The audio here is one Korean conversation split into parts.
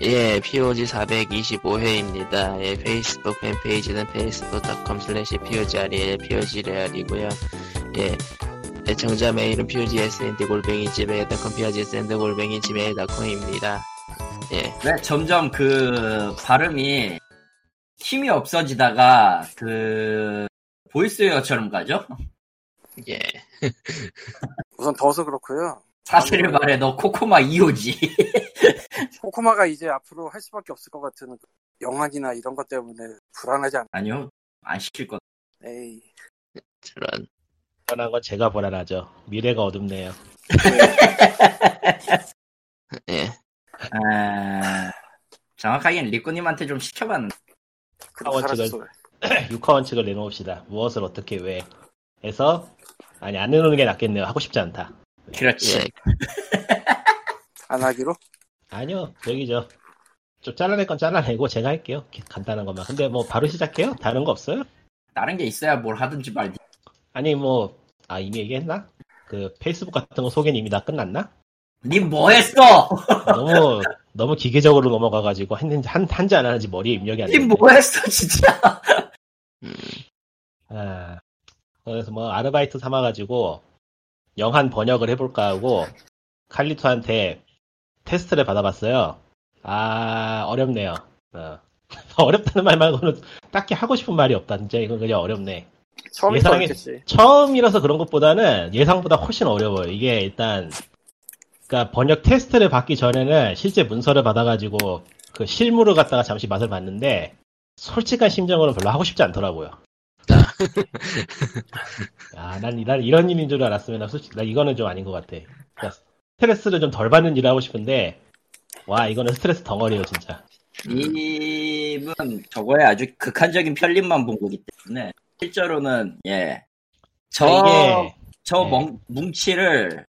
예, POG 425회입니다. 예, 페이스북 팬페이지는 facebook.com slash POGREL, POGREAL이고요. 예, 애청자 메일은 POGSND 골뱅이 지메일.com, POGSND 골뱅이 지메일.com입니다. 예, 왜 점점 그 발음이 힘이 없어지다가 그 보이스웨어처럼 가죠? 예. 우선 더워서 그렇고요. 사실을 말해 너 코코마 2호지. 코코마가 이제 앞으로 할 수밖에 없을 것 같은 그 영화이나 이런 것 때문에 불안하지 않. 아니요 안 시킬 것. 에이. 저런. 불안한 건 제가 불안하죠. 미래가 어둡네요. 예. 아... 정확하게는 리꾸님한테 좀 시켜봤는데 그럼 차원 사라졌어. 육하원칙을 내놓읍시다. 무엇을 어떻게 왜 해서 아니 안 내놓는 게 낫겠네요. 하고 싶지 않다. 그렇지. 예. 안 하기로? 아니요 저기죠. 좀 잘라낼 건 잘라내고 제가 할게요. 간단한 것만. 근데 뭐 바로 시작해요? 다른 거 없어요? 다른 게 있어야 뭘 하든지 말든지. 아니 뭐 아 이미 얘기했나? 그 페이스북 같은 거 소개는 이미 다 끝났나? 님 뭐 했어? 너무 너무 기계적으로 넘어가가지고 한지 한, 한지 안 하는지 머리에 입력이 안 돼. 님 뭐 했어 진짜? 음, 아, 그래서 뭐 아르바이트 삼아가지고 영한 번역을 해볼까 하고 칼리토한테 테스트를 받아봤어요. 아 어렵네요. 어. 어렵다는 말 말고는 딱히 하고 싶은 말이 없다. 진짜 이건 그냥 어렵네. 예상이- 어렵겠지. 처음이라서 그런 것보다는 예상보다 훨씬 어려워요. 이게 일단 그러니까 번역 테스트를 받기 전에는 실제 문서를 받아가지고 그 실물을 갖다가 잠시 맛을 봤는데 솔직한 심정으로는 별로 하고 싶지 않더라고요. 아, 난, 난 이런 일인 줄 알았으면 난 솔직히 나 이거는 좀 아닌 것 같아. 그러니까 스트레스를 좀 덜 받는 일을 하고 싶은데 와 이거는 스트레스 덩어리예요 진짜. 님은 저거에 아주 극한적인 편립만 본 거기 때문에 실제로는 예. 저, 아, 이게 저 네. 멍- 뭉치를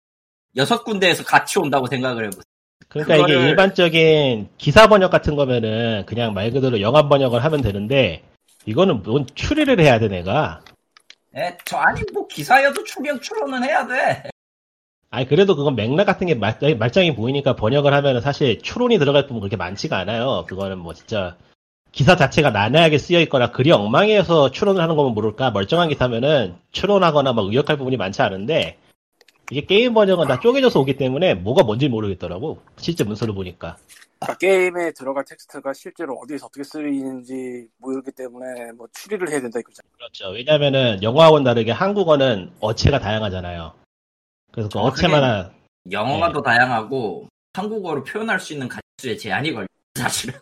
여섯 군데에서 같이 온다고 생각을 해보세요. 그러니까 이게 그거를- 일반적인 기사 번역 같은 거면은 그냥 말 그대로 영화 번역을 하면 되는데 이거는 뭔 추리를 해야 돼 내가. 예, 저 아니 뭐 기사여도 추명 추론은 해야 돼. 아니 그래도 그건 맥락 같은 게 말, 말짱이 보이니까 번역을 하면은 사실 추론이 들어갈 부분 그렇게 많지가 않아요. 그거는 뭐 진짜 기사 자체가 난해하게 쓰여 있거나 글이 엉망해서 추론을 하는 거면 모를까 멀쩡한 기사면은 추론하거나 막 의역할 부분이 많지 않은데 이게 게임 번역은 다 쪼개져서 오기 때문에 뭐가 뭔지 모르겠더라고 실제 문서를 보니까 그러니까 게임에 들어갈 텍스트가 실제로 어디서 어떻게 쓰이는지 모르기 때문에 뭐 추리를 해야 된다 이거죠. 그렇죠 왜냐면은 영어하고는 다르게 한국어는 어체가 다양하잖아요 그래서 그 아, 어체마다 영어가 네. 더 다양하고 한국어로 표현할 수 있는 가짓수에 제한이 걸려. 사실은.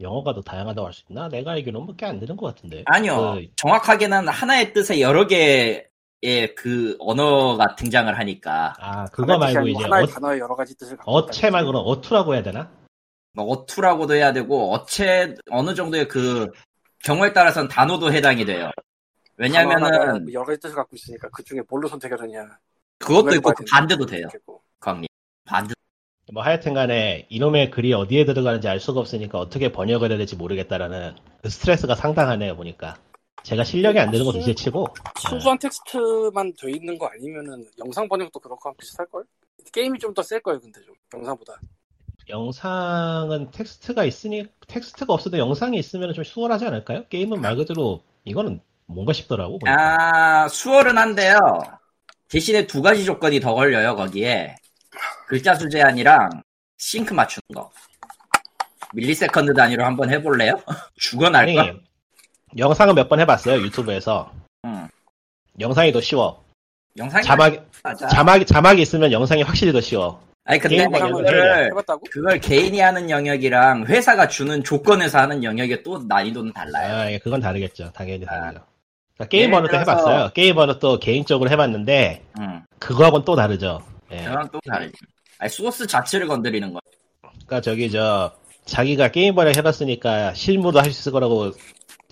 영어가 더 다양하다고 할 수 있나? 내가 알기로는 몇개 안 되는 것 같은데 아니요. 그 정확하게는 하나의 뜻에 여러 개 의그 언어가 등장을 하니까 아, 그거 말고 이제 하나의 어, 단어에 여러 가지 뜻을 갖고 어체 있다는 말고 는 어투라고 해야 되나? 뭐 어투라고도 해야 되고 어체 어느 정도의 그 경우에 따라서는 단어도 해당이 돼요. 왜냐면은 여러 가지 뜻을 갖고 있으니까 그 중에 뭘로 선택하느냐. 그것도 있고 그. 반대도 돼요. 광님. 반대. 뭐 하여튼 간에 이놈의 글이 어디에 들어가는지 알 수가 없으니까 어떻게 번역을 해야 될지 모르겠다라는 그 스트레스가 상당하네요, 보니까. 제가 실력이 안 되는 건 둘째 치고. 순수한 텍스트만 돼 있는 거 아니면은 영상 번역도 그렇고 하면 비슷할 걸? 게임이 좀 더 셀 거예요, 근데 좀 영상보다. 영상은 텍스트가 있으니, 텍스트가 없어도 영상이 있으면 좀 수월하지 않을까요? 게임은 말 그대로 이거는 뭔가 싶더라고. 보니까. 아 수월은 한데요. 대신에 두 가지 조건이 더 걸려요 거기에 글자 수 제한이랑 싱크 맞추는 거. millisecond 단위로 한번 해볼래요? 죽어날까? 영상은 몇번 해봤어요, 유튜브에서. 응. 영상이 더 쉬워. 영상이 자막, 맞아. 자막, 자막이 있으면 영상이 확실히 더 쉬워. 아니 근데 그거를? 그걸 개인이 하는 영역이랑 회사가 주는 조건에서 하는 영역의 또 난이도는 달라요. 아, 예, 그건 다르겠죠. 당연히 아. 다르죠. 그러니까 게임 들어서- 해봤어요. 게임 번역도 개인적으로 해봤는데, 응. 그거하고는 또 다르죠. 예. 그건 또 다르지. 아니 소스 자체를 건드리는 거. 그러니까 저기 저 자기가 게임 번역 해봤으니까 실무도 할 수 있을 거라고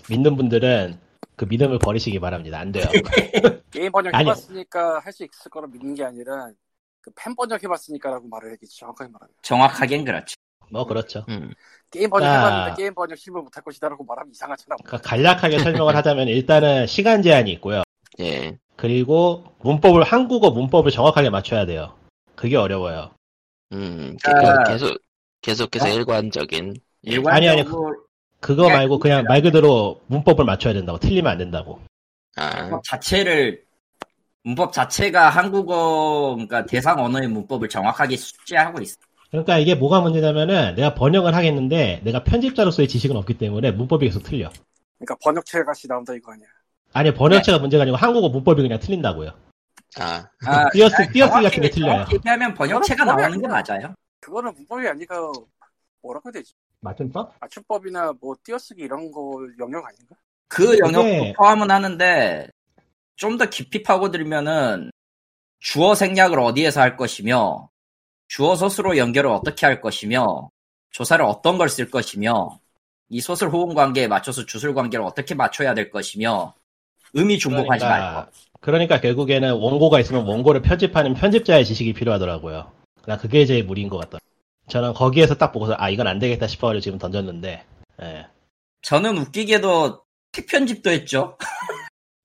믿는 분들은 그 믿음을 버리시기 바랍니다. 안 돼요. 게임 번역. 해봤으니까 할 수 있을 거라 믿는 게 아니라 그 팬 번역 해봤으니까라고 말을 해야겠지 정확하게 말하면. 정확하겐 그렇지. 뭐 그렇죠. 음, 게임 번역 아. 해봤는데 게임 번역 실무 못할 것이다라고 말하면 이상하잖아. 그러니까 간략하게 설명을 하자면 일단은 시간 제한이 있고요. 예. 그리고 문법을 한국어 문법을 정확하게 맞춰야 돼요. 그게 어려워요. 음, 아. 그 계속, 계속해서 어? 일관적인. 아니, 아니, 일관적으로 그거 말고 그냥 말 그대로 문법을 맞춰야 된다고 틀리면 안 된다고. 아, 문법 자체를 문법 자체가 한국어 그러니까 대상 언어의 문법을 정확하게 숙지하고 있어. 그러니까 이게 뭐가 문제냐면은 내가 번역을 하겠는데 내가 편집자로서의 지식은 없기 때문에 문법이 계속 틀려. 그러니까 번역체 같이 나온다 이거 아니야. 아니 번역체가 문제가 아니고 한국어 문법이 그냥 틀린다고요. 아, 아, 띄어쓰기- 띄어쓰기 같은 게 틀려요. 정확히 얘기하면 번역체가 나오는 게. 맞아요. 그거는 문법이 아니가 뭐라고 해야 되지? 맞춤법? 맞춤법이나 뭐 띄어쓰기 이런 거 영역 아닌가? 그 영역도 그게- 포함은 하는데 좀 더 깊이 파고들면은 주어 생략을 어디에서 할 것이며 주어 소수로 연결을 어떻게 할 것이며 조사를 어떤 걸 쓸 것이며 이 소설 호응 관계에 맞춰서 주술 관계를 어떻게 맞춰야 될 것이며 의미 중복하지 말고 그러니까, 그러니까 결국에는 원고가 있으면 원고를 편집하는 편집자의 지식이 필요하더라고요. 나 그게 제일 무리인 것 같다. 저는 거기에서 딱 보고서 아 이건 안 되겠다 싶어가지고 지금 던졌는데 예. 저는 웃기게도 책 편집도 했죠.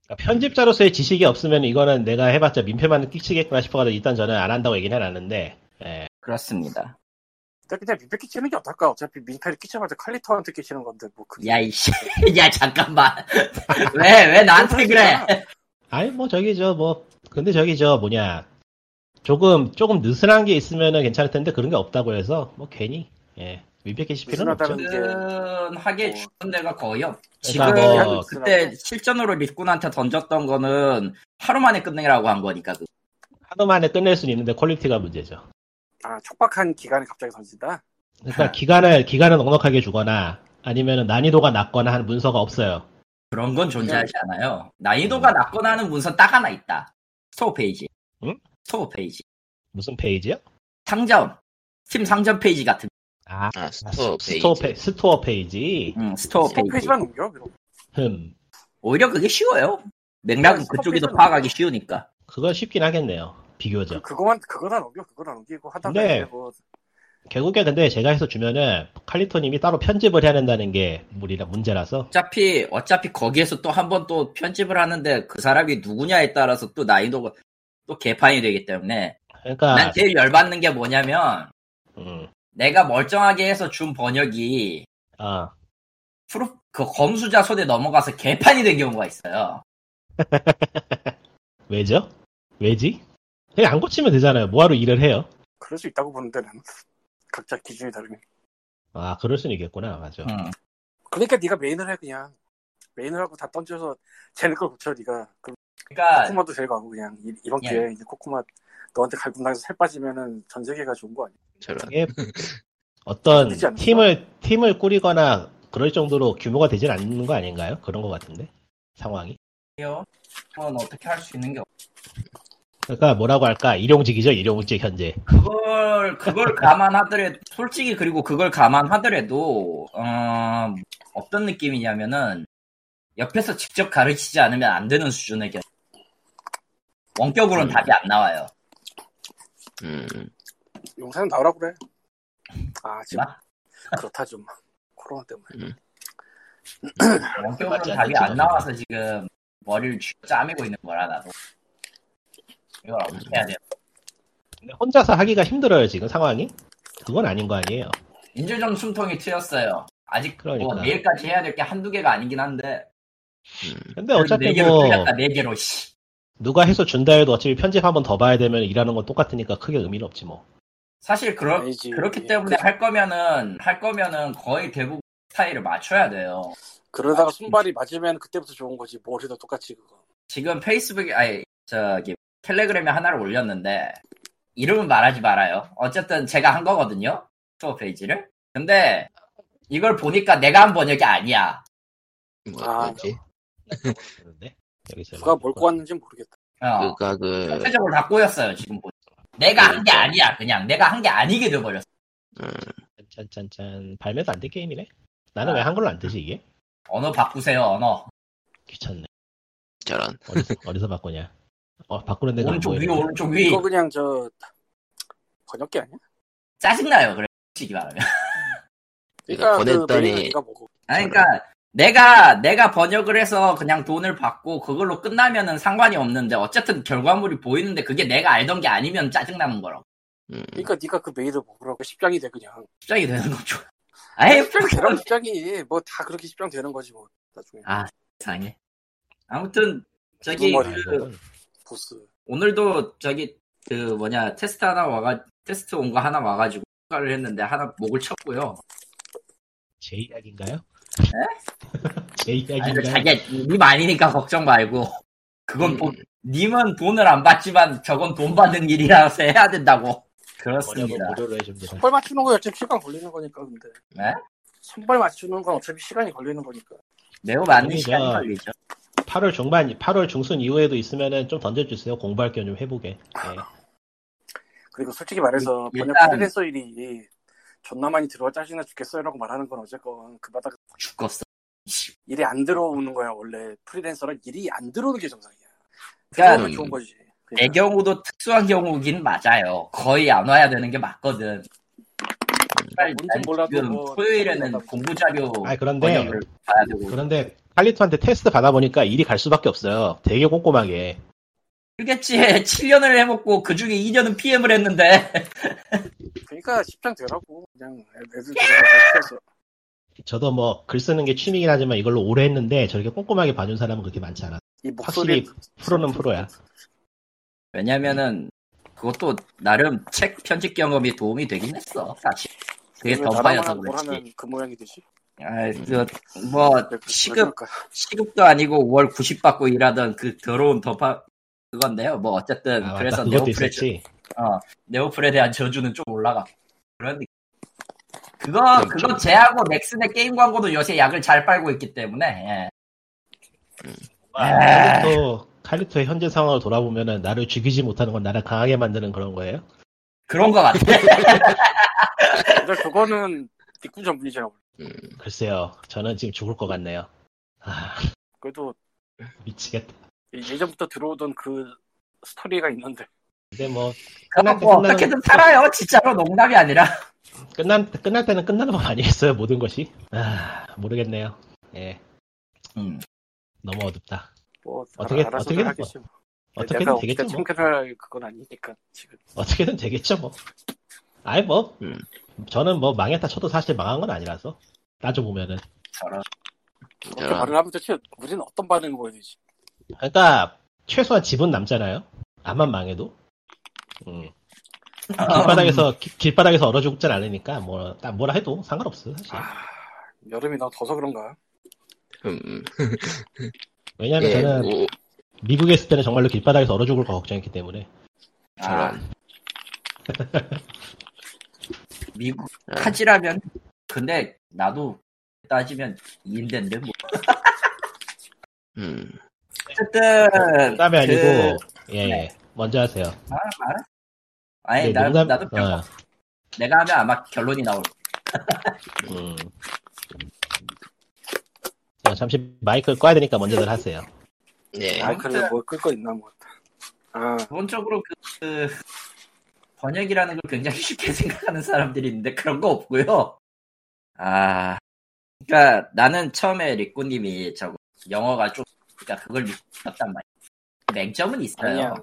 그러니까 편집자로서의 지식이 없으면 이거는 내가 해봤자 민폐만 끼치겠구나 싶어가지고 일단 저는 안 한다고 얘기는 해놨는데 예. 그렇습니다. 그냥 민폐 끼치는 게 어떨까? 어차피 민폐를 끼쳐봤자 칼리터한테 끼치는 건데 뭐 그게 야 이씨, 야 잠깐만, 왜 왜 나한테 그래? 아니 뭐 저기 저 뭐 근데 저기 저 뭐냐 조금 조금 느슨한 게 있으면은 괜찮을 텐데 그런 게 없다고 해서 뭐 괜히 예 끼칠 필요는 없죠. 하게 뭐- 주는 데가 거의 없. 지금 그러니까 뭐- 그때 실전으로 리꾼한테 던졌던 거는 하루 만에 끝내라고 한 거니까 그. 하루 만에 끝낼 수는 있는데 quality가 문제죠. 아 촉박한 기간에 갑자기 던진다? 그러니까 기간을 기간을 넉넉하게 주거나 아니면은 난이도가 낮거나 하는 문서가 없어요. 그런 건 존재하지 않아요. 난이도가 낮거나 하는 문서 딱 하나 있다. Store page. 응? Store page. 무슨 페이지요? 상점. 스팀 상점 페이지 같은. 아, 아, store page. Store, 페, store page. 응, store store page. 페이지만 옮겨 그럼 흠. 오히려 그게 쉬워요. 맥락은 그쪽이 더 파악하기 쉬우니까. 그건 쉽긴 하겠네요. 비교적. 그거만 그거나 넘겨 그거나 넘기고 하다가 이제 뭐 결국에 근데 제가 해서 주면은 칼리토님이 따로 편집을 해야 된다는 게 무리라 문제라서 어차피 어차피 거기에서 또 한 번 또 편집을 하는데 그 사람이 누구냐에 따라서 또 난이도가 또 개판이 되기 때문에 그러니까 난 제일 열받는 게 뭐냐면 음, 내가 멀쩡하게 해서 준 번역이 아 프로 그 검수자 손에 넘어가서 개판이 된 경우가 있어요. 왜죠? 왜지? 그냥 안 고치면 되잖아요. 뭐하러 일을 해요? 그럴 수 있다고 보는데 나는 각자 기준이 다르니 아 그럴 수는 있겠구나 맞아. 음. 그러니까 네가 메인을 해 그냥 메인을 하고 다 던져서 쟤네 걸 고쳐 네가 그럼 그러니까 코코마도 데려가고 그냥 이, 이번 예. 기회에 이제 코코마 너한테 갈굼당해서 살 빠지면은 전 세계가 좋은 거 아니야 저런. 어떤? 팀을 팀을 꾸리거나 그럴 정도로 규모가 되진 않는 거 아닌가요? 그런 것 같은데 상황이. 그건 어떻게 할 수 있는 게 없. 그러니까 뭐라고 할까 일용직이죠 일용직 현재. 그걸 그걸 감안하더라도 솔직히 그리고 그걸 감안하더라도 어, 어떤 느낌이냐면은 옆에서 직접 가르치지 않으면 안 되는 수준의 견. 원격으로는 음. 답이 안 나와요. 음, 용사는 나오라 그래 아 지금 나? 그렇다 좀 코로나 때문에 원격으로는 맞지 답이 안 나와서 지금 머리를 쥐- 짜매고 있는 거라 나도. 이걸 어떻게 해야 돼요? 근데 혼자서 하기가 힘들어요 지금 상황이. 그건 아닌 거 아니에요. 인질점 숨통이 트였어요. 아직 뭐 그러니까. 내일까지 해야 될 게 한두 개가 아니긴 한데. 음. 근데 네 어차피 개로 뭐 틀렸다 네 개로 씨. 누가 해서 준다 해도 어차피 편집 한 번 더 봐야 되면 일하는 건 똑같으니까 크게 의미는 없지 뭐. 사실 그러, 아니지. 그렇기 때문에 그- 할 거면은 할 거면은 거의 대부분 스타일을 맞춰야 돼요. 그러다가 손발이 맞으면 그때부터 좋은 거지 뭘 해도 똑같이 그거 지금 페이스북에 아니 저기 텔레그램에 하나를 올렸는데 이름은 말하지 말아요. 어쨌든 제가 한 거거든요. store page를. 근데 이걸 보니까 내가 한 번역이 아니야. 뭐, 아, 뭐지? 그런데 여기서 누가 뭘 꼬았는지 모르겠다 어. 그가 그, 전체적으로 다 꼬였어요 지금 보니. 내가 한 게 아니야 그냥 내가 한 게 아니게 돼버렸어. 음, 짠짠짠 발매도 안 된 게임이네. 나는 아. 왜 한글로 안 뜨지 이게? 언어 바꾸세요 언어. 귀찮네. 저런. 어디서, 어디서 바꾸냐? 어 바꾸는 데가 안 오른쪽 위. 오른쪽 위. 이거 그냥 저 번역기 아니야? 짜증나요 그래. 솔직히 말하면. 그러니까 그 보냈더니- 뭐고 아니, 그러니까 내가 내가 번역을 해서 그냥 돈을 받고 그걸로 끝나면은 상관이 없는데 어쨌든 결과물이 보이는데 그게 내가 알던 게 아니면 짜증나는 거라고. 음. 그러니까 네가 그 메일을 먹으라고 십장이 돼 그냥. 십장이 되는 거죠. 십장이 되라고 십장이 뭐 다 그렇게 십장 되는 거지 뭐 나중에. 아, 세상에. 아무튼, 저기. 그, 보스. 오늘도 저기, 그 뭐냐, 테스트 하나 와가, 테스트 온 거 하나 와가지고, 추가를 했는데, 하나 목을 쳤고요. 제 이야기인가요? 제 아니, 그 이야기인가요? 자기야, 님 아니니까 걱정 말고. 그건 돈, 님은 돈을 안 받지만, 저건 돈 받는 일이라서 해야 된다고. 그렇습니다. 선발 맞추는 거 어차피 시간 걸리는 거니까 근데. 네? 선발 맞추는 건 어차피 시간이 걸리는 거니까. 매우 많은 아니죠. 시간이 걸리죠. 8월 중반, 8월 중순 이후에도 있으면은 좀 던져주세요. 공부할 겸 좀 해보게. 예. 그리고 솔직히 말해서 번역 프리랜서 일이 존나 많이 들어와 짜증나 죽겠어요라고 말하는 건 어쨌건 그 바닥 죽겠어. 일이 안 들어오는 거야 원래 프리랜서는 일이 안 들어오는 게 정상이야. 그러니까 좋은 거지. 내 경우도 특수한 경우긴 맞아요. 거의 안 와야 되는 게 맞거든. 난 몰라도 지금 뭐 토요일에는. 공부 자료 아 그런데 봐야 되고 그런데 칼리토한테 테스트 받아보니까 일이 갈 수밖에 없어요. 되게 꼼꼼하게. 그겠지 7년을 해먹고 그 중에 2년은 PM을 했는데 그러니까 십장 되라고 그냥 애들 들어가서 저도 뭐 글 쓰는 게 취미긴 하지만 이걸로 오래 했는데 저렇게 꼼꼼하게 봐준 사람은 그렇게 많지 않아. 이 목소리 확실히 프로는 프로야. 왜냐면은 그것도 나름 책 편집 경험이 도움이 되긴 했어 사실 그게 뭘 그렇지 그 모양이 되지. 아그뭐 왜 그- 왜 시급? 시급도 아니고 월 90 받고 일하던 그 더러운 더파 그건데요 뭐 어쨌든 아, 그래서 맞다. 그것도 네오프레 있었지. 어, 네오플에 대한 저주는 좀 올라가. 그런 느낌. 그거, 그거 제하고 넥슨의 게임 광고도 요새 약을 잘 빨고 있기 때문에, 예. 아, 칼리토, 칼리토의 현재 상황을 돌아보면은 나를 죽이지 못하는 건 나를 강하게 만드는 그런 거예요? 그런 거 같아. 근데 그거는 뒷구 전문이잖아. 글쎄요. 저는 지금 죽을 것 같네요. 아, 그래도 미치겠다. 예전부터 들어오던 그 스토리가 있는데 근데 뭐 그거 뭐 끝나는- 어떻게든 살아요. 진짜로 농담이 아니라. 끝난 끝날 때는 끝나는 법 아니겠어요? 모든 것이. 아, 모르겠네요. 예. 음. 너무 어둡다. 뭐 어떻게- 알아서 어떻게든 하겠지. 뭐. 어떻게든 내가 되겠죠 어떻게 뭐. 그건 아니니까 지금. 어떻게든 되겠죠 뭐. 아이 뭐 음. 저는 뭐 망했다 쳐도 사실 망한 건 아니라서 따져 보면은. 저런. 그렇게 하면 대체 우리는 어떤 반응을 보여야 되지? 그러니까 최소한 집은 남잖아요. 암만 망해도. 음. 아, 길바닥에서 기- 길바닥에서 얼어 죽진 않으니까 뭐딱 뭐라 해도 상관없어 사실. 아, 여름이 나 더서 그런가? 음, 왜냐하면 예, 저는 뭐, 미국에 있을 때는 정말로 길바닥에서 얼어 죽을 거 걱정했기 때문에. 아, 저런. 미국 아. 타지라면, 근데 나도 따지면 2인대인데 뭐. 음, 어쨌든. 농담이 그- 아니고 예, 네. 예. 먼저 하세요. 아? 아니, 네, 나, 농담- 나도 별- 어, 내가 하면 아마 결론이 나올 음. 자, 잠시 마이크 꺼야 되니까 먼저들 하세요. 네. 마이크를 뭐끌거 있나 뭐. 아, 기본적으로 그, 그 번역이라는 걸 굉장히 쉽게 생각하는 사람들이 있는데 그런 거 없고요. 아, 그러니까 나는 처음에 리꾸님이 저거 영어가 좀 그러니까 그걸 믿었단 말이야. 맹점은 있어요. 아니야.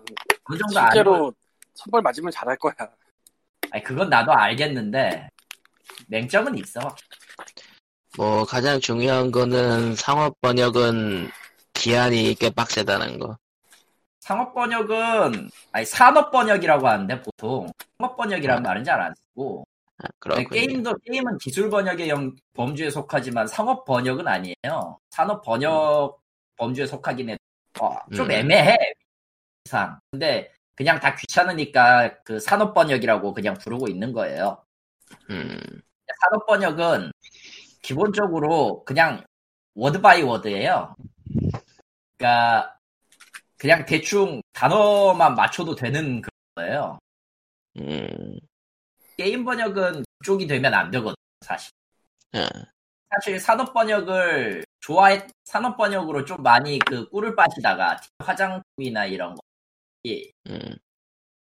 어느 정도 실제로 선발 맞으면 잘할 거야. 아니 그건 나도 알겠는데 맹점은 있어. 뭐, 가장 중요한 거는 상업 번역은 기한이 꽤 빡세다는 거. 상업 번역은 아니 산업 번역이라고 하는데 보통 상업 번역이라는 말은 잘 안 쓰고 아. 게임도 게임은 기술 번역의 영- 범주에 속하지만 상업 번역은 아니에요. 산업 번역 범주에 속하긴 해. 어, 좀 음. 애매해. 이상. 근데 그냥 다 귀찮으니까 그 산업 번역이라고 그냥 부르고 있는 거예요. 음, 산업 번역은 기본적으로 그냥 word by word예요. 그러니까 그냥 대충 단어만 맞춰도 되는 거예요. 음, 게임 번역은 그쪽이 되면 안 되거든, 사실. 아, 사실 산업 번역을 좋아했, 산업 번역으로 좀 많이 그 꿀을 빨다가 화장품이나 이런 거. 이 음,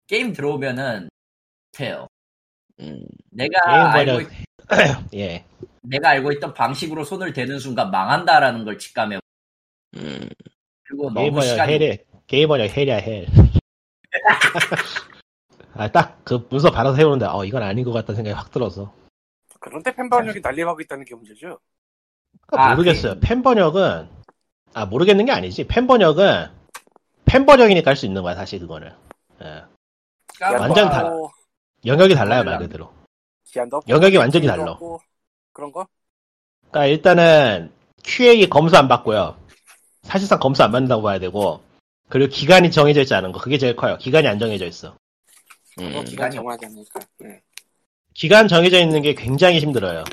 게임 들어오면은 돼요. 음, 내가 알고, 있, 예. 내가 알고 있던 방식으로 손을 대는 순간 망한다라는 걸 직감해. 음, 그리고 너무 번역 시간이 hell이 게임 번역 hell이야 hell. 아, 딱 그 문서 받아서 해보는데, 어, 이건 아닌 것 같다는 생각이 확 들어서. 그런데 팬 번역이 난리나고 있다는 게 문제죠. 그러니까 아, 모르겠어요. 그- 팬 번역은, 아, 모르겠는 게 아니지. 팬 번역은, 팬 번역이니까 할 수 있는 거야, 사실 그거는. 예. 완전 뭐, 달라. 뭐 영역이 달라요, 말. 그대로. 기한도 없고, 영역이 완전히 달라. 없고, 그런 거? 그러니까 일단은, QA 검수 안 받고요. 사실상 검수 안 받는다고 봐야 되고, 그리고 기간이 정해져 있지 않은 거. 그게 제일 커요. 기간이 안 정해져 있어. 그거 음, 기간 기간이 정하지 않으니까. 네. 기간 정해져 있는 게 굉장히 힘들어요.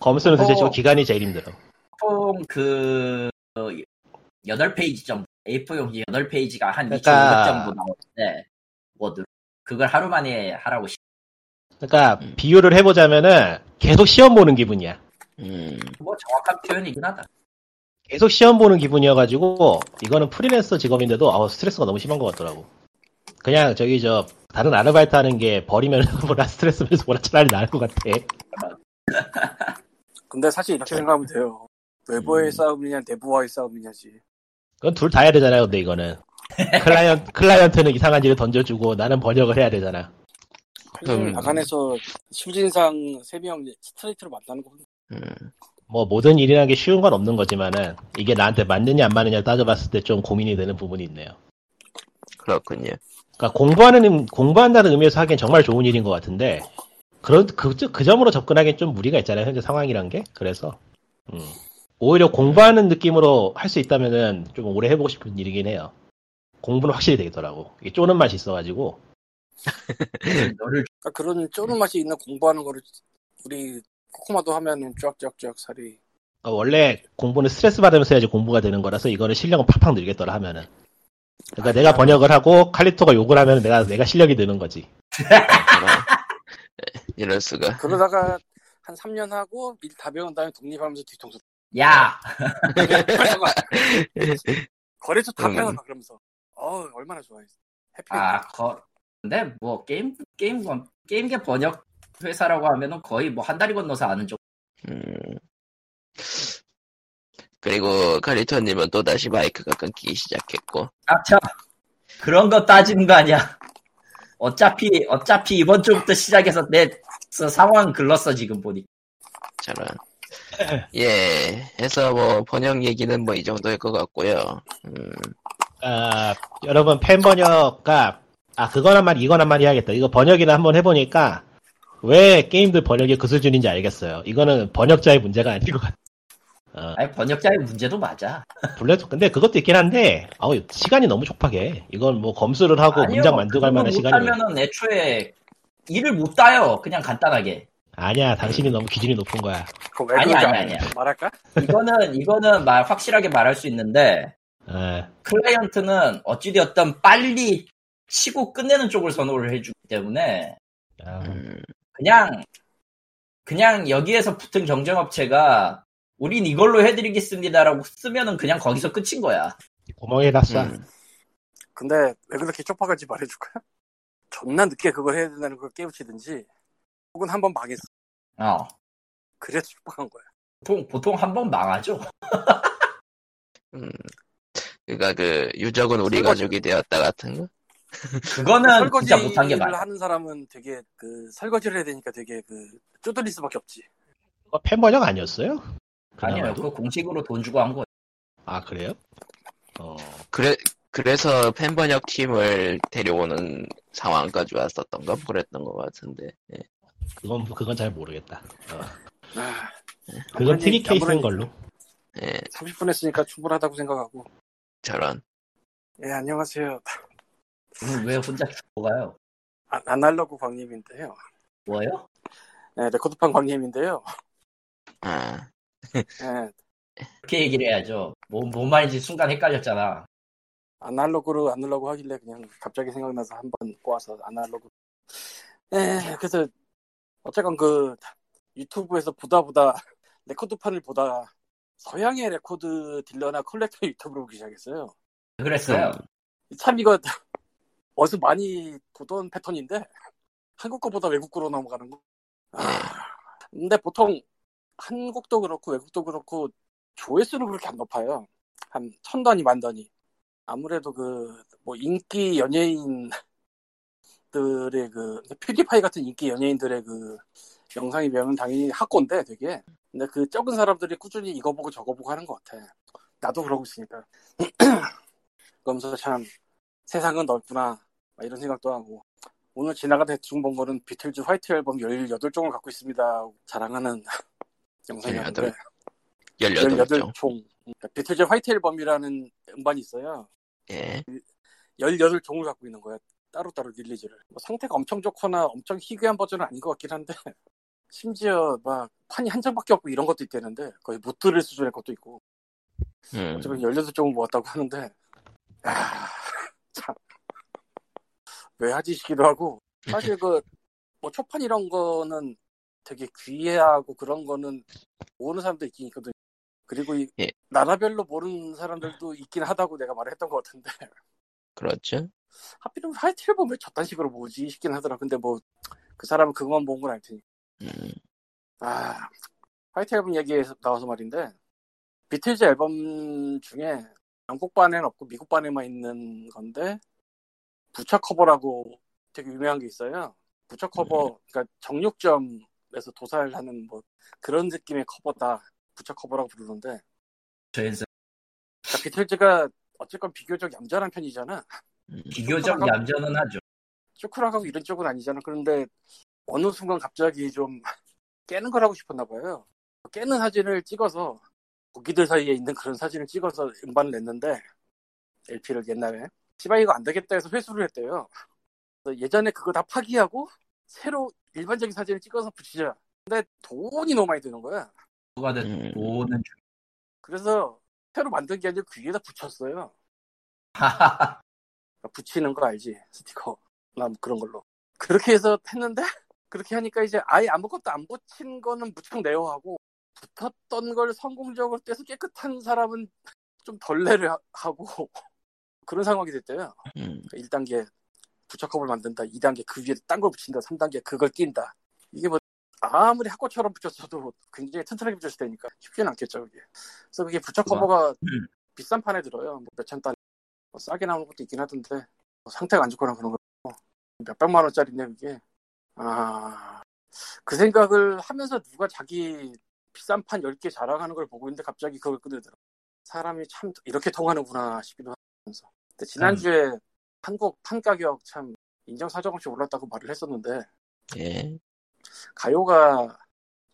검수는 둘째 치고 어. 기간이 제일 힘들어. 보통 그 8페이지 정도 A4용지 8페이지가 한 그러니까- 2,500 정도 나오는데 word 그걸 하루 만에 하라고 시- 그러니까 음. 비유를 해보자면은 계속 시험 보는 기분이야. 음, 뭐 정확한 표현이긴 하다 계속 시험 보는 기분이어가지고 이거는 프리랜서 직업인데도 아우 스트레스가 너무 심한 것 같더라고. 그냥 저기 저 다른 아르바이트 하는 게 버리면 뭐라 스트레스 받아서 뭐라 차라리 나을 것 같아. 근데 사실 이렇게 생각하면 돼요. 외부의 음. 싸움이냐 내부와의 싸움이냐지. 그건 둘 다 해야 되잖아요. 근데 이거는 클라이언 클라이언트는 이상한 일을 던져주고 나는 번역을 해야 되잖아. 음. 음. 야간에서 수진상 3명 스트레이트로 만나는 거. 음, 뭐 모든 일이라는 게 쉬운 건 없는 거지만은 이게 나한테 맞느냐 안 맞느냐 따져봤을 때 좀 고민이 되는 부분이 있네요. 그렇군요. 그러니까 공부하는 의- 공부한다는 의미에서 하기엔 정말 좋은 일인 것 같은데 그런 그, 그 점으로 접근하기엔 좀 무리가 있잖아요 현재 상황이란 게 그래서 음. 오히려 공부하는 느낌으로 할 수 있다면은 좀 오래 해보고 싶은 일이긴 해요. 공부는 확실히 되겠더라고. 이게 쪼는 맛이 있어가지고 너를 그러니까 그런 쪼는 맛이 있는 공부하는 거를 우리 코코마도 하면은 쫙쫙쫙 살이. 어, 원래 공부는 스트레스 받으면서 해야지 공부가 되는 거라서 이거는 실력은 팍팍 늘겠더라 하면은. 그러니까 내가 번역을 하고 칼리토가 욕을 하면 내가 내가 실력이 느는 거지. 그렇구나. 이럴 수가. 그러다가 한 3년 하고 일 다 배운 다음에 독립하면서 뒤통수. 야 거래소 다 음. 빼놔 그러면서. 어 얼마나 좋아해. 해피. 아, 거, 근데 뭐 게임 게임 건- 게임계 번역 회사라고 하면은 거의 뭐한 다리 건너서 아는 쪽. 음. 그리고 카리토님은 또 다시 마이크가 끊기기 시작했고. 아차 그런 거 따지는 거 아니야. 어차피 어차피 이번 주부터 시작해서 내 서- 상황 글렀어 지금 보니. 저런. 예, 해서 뭐 번역 얘기는 뭐 이 정도일 것 같고요. 음, 아, 여러분 팬 번역가 아 그거란 말 이거란 말 해야겠다. 이거 번역이나 한번 해보니까 왜 게임들 번역이 그 수준인지 알겠어요. 이거는 번역자의 문제가 아닌 것 같아. 어, 아니 번역자의 문제도 맞아. 블레드 근데 그것도 있긴 한데 아우 시간이 너무 촉박해. 이건 뭐 검수를 하고 아니요, 문장 만들고 할 만한 시간이 왜- 못하면은 애초에 일을 못 따요. 그냥 간단하게. 아니야 당신이 너무 기준이 높은 거야. 그거 왜 아니야. 말할까? 이거는 이거는 말 확실하게 말할 수 있는데 예. 클라이언트는 어찌되었든 빨리 치고 끝내는 쪽을 선호를 해주기 때문에 아, 음, 그냥 그냥 여기에서 붙은 경쟁업체가 우린 이걸로 해드리겠습니다라고 쓰면은 그냥 거기서 끝인 거야. 구멍에 놨어. 음, 근데 왜 그렇게 쪽박한지 말해줄까? 존나 늦게 그걸 해야 된다는 걸 깨우치든지 혹은 한 번 망했어. 어. 그래서 쪽박한 거야. 보통 보통 한 번 망하죠. 음. 그니까 그 유적은 우리 설거지. 가족이 되었다 같은 거? 그거는 진짜 못한 게 설거지를 많아. 하는 사람은 되게 그 설거지를 해야 되니까 되게 그 쪼들릴 수밖에 없지. 그거 팬 번역 아니었어요? 아니요, 그나마도? 그거 공식으로 돈 주고 한 거. 아 그래요? 어. 그래, 그래서 팬 번역 팀을 데려오는 상황까지 왔었던가 그랬던 것 같은데. 예. 그건 그건 잘 모르겠다. 어. 아, 그건 특이 케이스인 걸로. 예, 30분 했으니까 충분하다고 생각하고. 저런. 예, 안녕하세요. 오늘 왜 혼자 죽어가요? 아, 아날로그 광님인데요. 뭐요? 예, 레코드판 광님인데요. 아, 예, 그렇게 얘기를 해야죠. 뭐, 뭔 말인지 순간 헷갈렸잖아. 아날로그로 아날로그 하길래 그냥 갑자기 생각나서 한번 꼬아서 아날로그. 예, 그래서 어쨌건 그 유튜브에서 보다 보다 레코드판을 보다 서양의 레코드 딜러나 컬렉터 유튜브를 보기 시작했어요. 그랬어요. 참 이거 어디서 많이 보던 패턴인데 한국 거보다 외국 거로 넘어가는 거. 아, 근데 보통 한국도 그렇고 외국도 그렇고 조회수는 그렇게 안 높아요. 한 천 단위 만 단위. 아무래도 그 뭐 인기 연예인 연예인들의 그 퓨디파이 같은 인기 연예인들의 그 영상이면 당연히 학고인데 되게. 근데 그 적은 사람들이 꾸준히 이거 보고 저거 보고 하는 것 같아. 나도 그러고 있으니까. 그러면서 참 세상은 넓구나. 막 이런 생각도 하고. 오늘 지나가 대충 본 거는 비틀즈 화이트 앨범 18종을 갖고 있습니다. 자랑하는 영상이었는데 18종. 18종 그러니까 비틀즈 화이트 앨범이라는 음반이 있어요 예. 18종을 갖고 있는 거야. 따로따로 릴리즈를. 뭐 상태가 엄청 좋거나 엄청 희귀한 버전은 아닌 것 같긴 한데, 심지어 막 판이 한 장밖에 없고 이런 것도 있다는데, 거의 못 들을 수준의 것도 있고, 음. 어차피 18종을 모았다고 하는데, 아, 참. 왜 하지 싶기도 하고, 사실 그, 뭐 초판 이런 거는 되게 귀하고 그런 거는 모르는 사람도 있긴 있거든. 그리고 이 예. 나라별로 모르는 사람들도 있긴 하다고 내가 말했던 것 같은데, 그렇죠. 하필이면 White Album 왜 저딴 식으로 모으지 싶긴 하더라. 근데 뭐 그 사람은 그것만 모은 건 아닐 테니. 음. 아 White Album 얘기에서 나와서 말인데 비틀즈 앨범 중에 영국 반에는 없고 미국 반에만 있는 건데 butcher cover라고 되게 유명한 게 있어요. Butcher cover, 그러니까 정육점 에서 도살하는 뭐 그런 느낌의 커버다. Butcher cover라고 부르는데 저에서 그러니까 비틀즈가 어쨌건 비교적 얌전한 편이잖아. 음. 비교적 쇼크라고- 얌전은 하죠. 쇼크락하고 이런 쪽은 아니잖아. 그런데 어느 순간 갑자기 좀 깨는 걸 하고 싶었나 봐요. 깨는 사진을 찍어서 고기들 사이에 있는 그런 사진을 찍어서 음반을 냈는데 LP를 옛날에 시바 이거 안 되겠다 해서 회수를 했대요. 예전에 그거 다 파기하고 새로 일반적인 사진을 찍어서 붙이자. 근데 돈이 너무 많이 드는 거야. 누가 음. 됐든 중. 그래서 새로 만든 게 아니라 귀에다 붙였어요. 그러니까 붙이는 거 알지? 스티커. 나뭐 그런 걸로. 그렇게 해서 했는데, 그렇게 하니까 이제 아예 아무것도 안 붙인 거는 무척 내어하고, 붙었던 걸 성공적으로 떼서 깨끗한 사람은 좀 덜레를 하- 하고, 그런 상황이 됐대요. 음. 1단계 부착컵을 만든다. 2단계 그 위에 딴 걸 붙인다. 3단계 그걸 낀다. 이게 뭐, 아무리 학과처럼 붙였어도 굉장히 튼튼하게 붙였을 테니까 쉽지는 않겠죠, 그게. 그래서 그게 부착 커버가 음. 비싼 판에 들어요. 뭐 몇천 단. 뭐 싸게 나오는 것도 있긴 하던데, 뭐 상태가 안 좋거나 그런 거, 몇 백만 원짜리네, 그게. 아, 그 생각을 하면서 누가 자기 비싼 판 10개 자랑하는 걸 보고 있는데 갑자기 그걸 끊으더라. 사람이 참 이렇게 통하는구나 싶기도 하면서. 근데 지난주에 한국 판 가격 참 인정사정 없이 올랐다고 말을 했었는데, 예. 가요가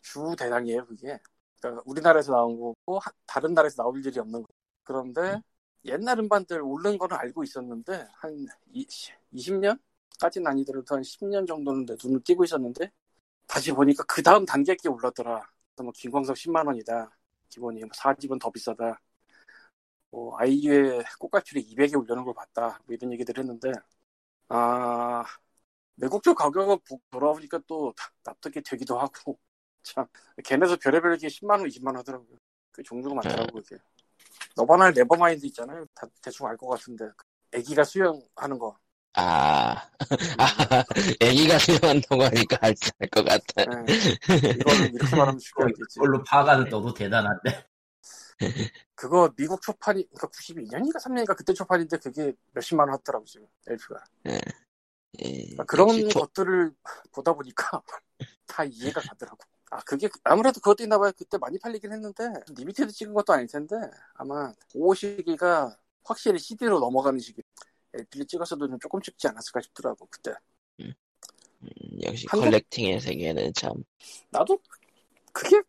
주 대상이에요, 그게. 그러니까 우리나라에서 나온 거고, 하- 다른 나라에서 나올 일이 없는 거. 그런데 옛날 음반들 오른 거는 알고 있었는데, 한 20 년까지는 아니더라도 한 10년 정도는 내 눈을 띄고 있었는데, 다시 보니까 그 다음 단계에 올랐더라. 뭐 김광석 10만 원이다. 기본이 뭐 4집은 더 비싸다. 뭐 아이유의 꽃갈피를 200에 올려놓은 걸 봤다. 뭐 이런 얘기들 했는데, 아, 외국 쪽 가격을 보- 돌아보니까 또 납득이 되기도 하고 참 걔네도 별의별 게 10만 원, 20만 원 하더라고요. 그 종류가 많더라고 이게. 너바나 Nevermind 있잖아요. 다 대충 알 것 같은데 애기가 수영하는 거. 아, 아, 애기가 수영한다고 하니까 알것 같아. 예. 이거는 이렇게 말하면 쉽게 알겠지. 그걸로 파악하는 너도 대단한데. 그거 미국 초판이 그러니까 92년인가 3년인가 그때 초판인데 그게 몇십만 원 하더라고 지금 LP가. 예. 그러니까 그런 초- 것들을 보다 보니까 다 이해가 가더라고. 아, 그게 아무래도 그것도 있나 봐요. 그때 많이 팔리긴 했는데 limited 찍은 것도 아닐 텐데 아마 그 시기가 확실히 CD로 넘어가는 시기. LP를 찍었어도 좀 조금 찍지 않았을까 싶더라고 그때. 음, 역시 한국- 컬렉팅의 세계는 참 나도 그게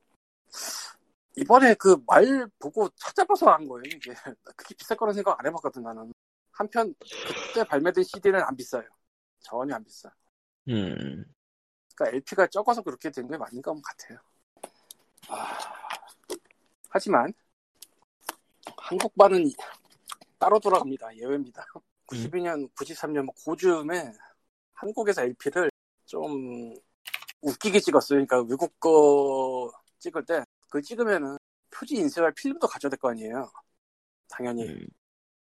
이번에 그 말 보고 찾아봐서 한 거예요. 이게 그게 비쌀 거라는 생각 안 해봤거든 나는. 한편 그때 발매된 CD는 안 비싸요. 전혀 안 비싸. 음, 그러니까 LP가 적어서 그렇게 된 게 맞는 것 같아요. 아, 하지만 한국반은 따로 돌아갑니다. 예외입니다. 92년, 93년 뭐 고즈음에 한국에서 LP를 좀 웃기게 찍었어요. 그러니까 외국 거 찍을 때 그 찍으면은 표지 인쇄할 필름도 가져야 될 거 아니에요. 당연히. 음,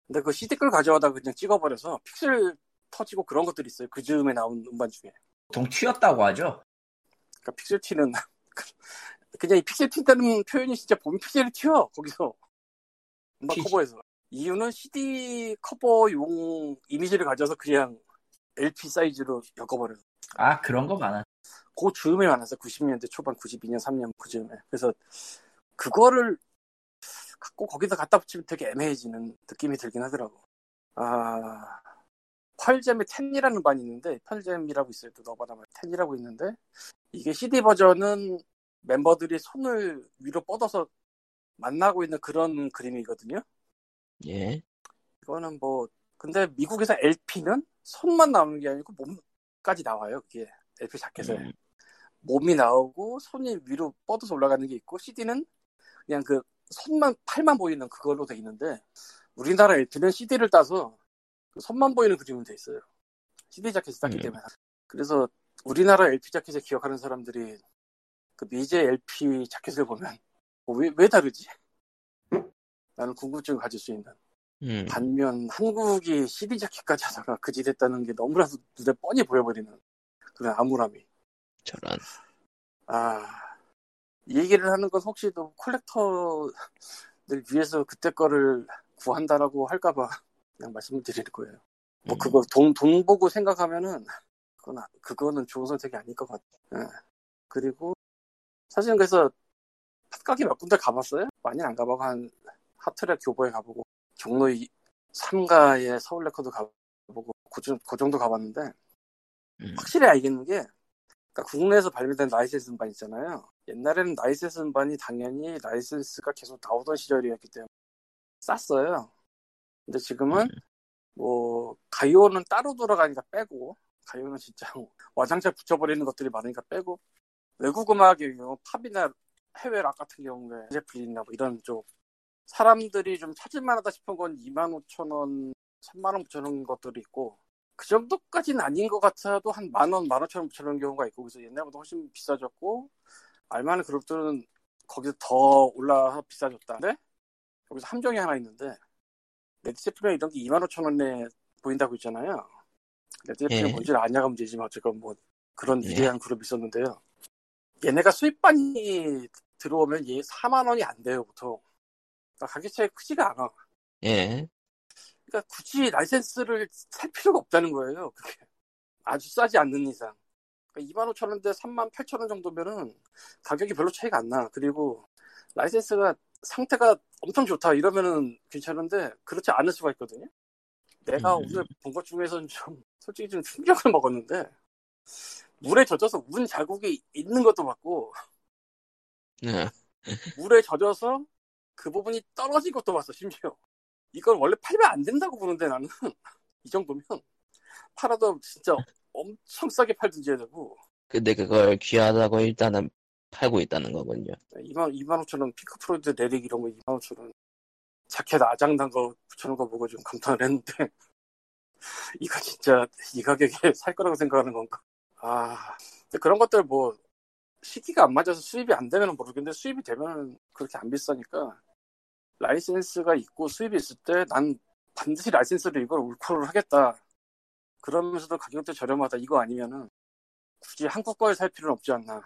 근데 그 CD 걸 가져와다 그냥 찍어버려서 픽셀 터지고 그런 것들이 있어요. 그 즈음에 나온 음반 중에. 보통 튀었다고 하죠. 그러니까 픽셀 티는 그냥 이 픽셀 튄다는 표현이 진짜 보면 픽셀이 튀어 거기서 음악 피- 커버에서 이유는 CD 커버용 이미지를 가져서 그냥 LP 사이즈로 엮어버려서 아 그런 거 많아. 그 즈음에 많았어 90년대 초반 92년 3년 그 즈음에. 그래서 그거를 갖고 거기다 갖다 붙이면 되게 애매해지는 느낌이 들긴 하더라고. 아 펄잼에 텐이라는 반이 있는데 펄잼이라고 있어요 또 너바나말 텐이라고 있는데 이게 CD 버전은 멤버들이 손을 위로 뻗어서 만나고 있는 그런 그림이거든요. 예. 이거는 뭐 근데 미국에서 LP는 손만 나오는 게 아니고 몸까지 나와요 그게. LP 자켓에 음, 몸이 나오고 손이 위로 뻗어서 올라가는 게 있고 CD는 그냥 그 손만 팔만 보이는 그걸로 돼 있는데 우리나라 LP는 CD를 따서 그 손만 보이는 그림으로 돼 있어요 CD 자켓을 땄기 음. 때문에 그래서 우리나라 LP 자켓을 기억하는 사람들이 그 미제 LP 자켓을 보면 어, 왜, 왜 다르지? 나는 궁금증을 가질 수 있는 음, 반면 한국이 CD 자켓까지 하다가 그지 됐다는 게 너무나도 눈에 뻔히 보여버리는 그런 암울함이 저런. 아, 이 얘기를 하는 건 혹시 또 콜렉터들 위해서 그때 거를 구한다라고 할까봐 그냥 말씀을 드릴 거예요. 뭐 음, 그거 돈, 돈 보고 생각하면은 그건, 아- 그거는 좋은 선택이 아닐 것 같아. 예. 그리고 사실은 그래서 판가게 몇 군데 가봤어요? 많이 안 가보고 한 핫트랙 교보에 가보고 종로 3가에 서울 레코드 가보고 그, 정- 그 정도 가봤는데 음, 확실히 알겠는 게 그러니까 국내에서 발매된 라이센스 음반 있잖아요. 옛날에는 라이센스 음반이 당연히 라이센스가 계속 나오던 시절이었기 때문에 쌌어요. 근데 지금은 뭐 가요는 따로 돌아가니까 빼고 가요는 진짜 와장창 붙여버리는 것들이 많으니까 빼고 외국 음악의 경우 팝이나 해외 락 같은 경우에 제플린이나 뭐 이런 쪽 사람들이 좀 찾을만하다 싶은 건 25,000원, 3만 원 붙여놓은 것들이 있고 그 정도까지는 아닌 것 같아도 한 만 원, 만 오천 원 붙여놓은 경우가 있고 그래서 옛날보다 훨씬 비싸졌고 알만한 그룹들은 거기서 더 올라서 비싸졌다. 근데 여기서 함정이 하나 있는데 레드제플린 이런 게 25,000원에 보인다고 있잖아요. 레드제플린 예. 뭔지 아냐가 문제지만 어쨌건 뭐 그런 예. 위대한 그룹이 있었는데요. 얘네가 수입반이 들어오면 얘 4만 원이 안 돼요 보통. 그러니까 가격 차이 크지가 않아. 예. 그러니까 굳이 라이센스를 살 필요가 없다는 거예요. 그게 아주 싸지 않는 이상. 그러니까 2만 5천 원대 3만 8천 원 정도면은 가격이 별로 차이가 안 나. 그리고 라이센스가 상태가 엄청 좋다 이러면은 괜찮은데 그렇지 않을 수가 있거든요. 내가 음. 오늘 본 것 중에서는 좀 솔직히 좀 충격을 먹었는데 물에 젖어서 운 자국이 있는 것도 봤고 네. 물에 젖어서 그 부분이 떨어진 것도 봤어 심지어 이걸 원래 팔면 안 된다고 보는데 나는. 이 정도면. 팔아도 진짜 엄청 싸게 팔든지 해야 되고. 근데 그걸 귀하다고 일단은 팔고 있다는 거군요. 2만 2만 5천 원 핑크 플로이드 레릭 이런 거 2만 5천 원. 자켓 아작난 거 붙여놓은 거 보고 좀 감탄을 했는데. 이거 진짜 이 가격에 살 거라고 생각하는 건가? 아. 근데 그런 것들 뭐 시기가 안 맞아서 수입이 안 되면 모르겠는데 수입이 되면 그렇게 안 비싸니까 라이센스가 있고 수입이 있을 때 난 반드시 라이센스로 이걸 울코를 하겠다. 그러면서도 가격도 저렴하다. 이거 아니면은 굳이 한국 거에 살 필요는 없지 않나.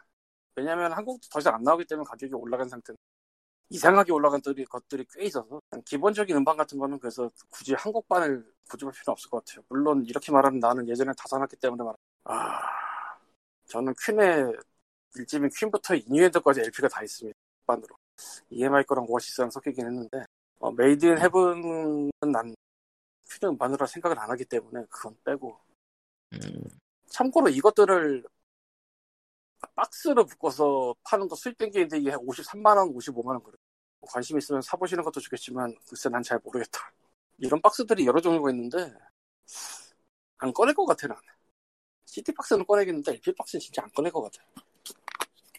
왜냐면 한국도 더 이상 안 나오기 때문에 가격이 올라간 상태는 이상하게 올라간 것들이, 꽤 있어서 기본적인 음반 같은 거는 그래서 굳이 한국반을 고집할 필요는 없을 것 같아요. 물론 이렇게 말하면 나는 예전에 다 사놨기 때문에 말 아, 저는 퀸의 1집인 퀸부터 Innuendo까지 LP가 다 있습니다. 반으로 EMI 거랑 오아시스랑 섞이긴 했는데 어, Made in Heaven은 난 퀸의 음반으로 생각을 안 하기 때문에 그건 빼고 음, 참고로 이것들을 박스로 묶어서 파는 거 수입 땡기는데 이게 53만 원, 55만 원 그래. 뭐 관심 있으면 사보시는 것도 좋겠지만 글쎄 난 잘 모르겠다. 이런 박스들이 여러 종류가 있는데 안 꺼낼 것 같아 난. CD 박스는 꺼내겠는데 LP 박스는 진짜 안 꺼낼 것 같아.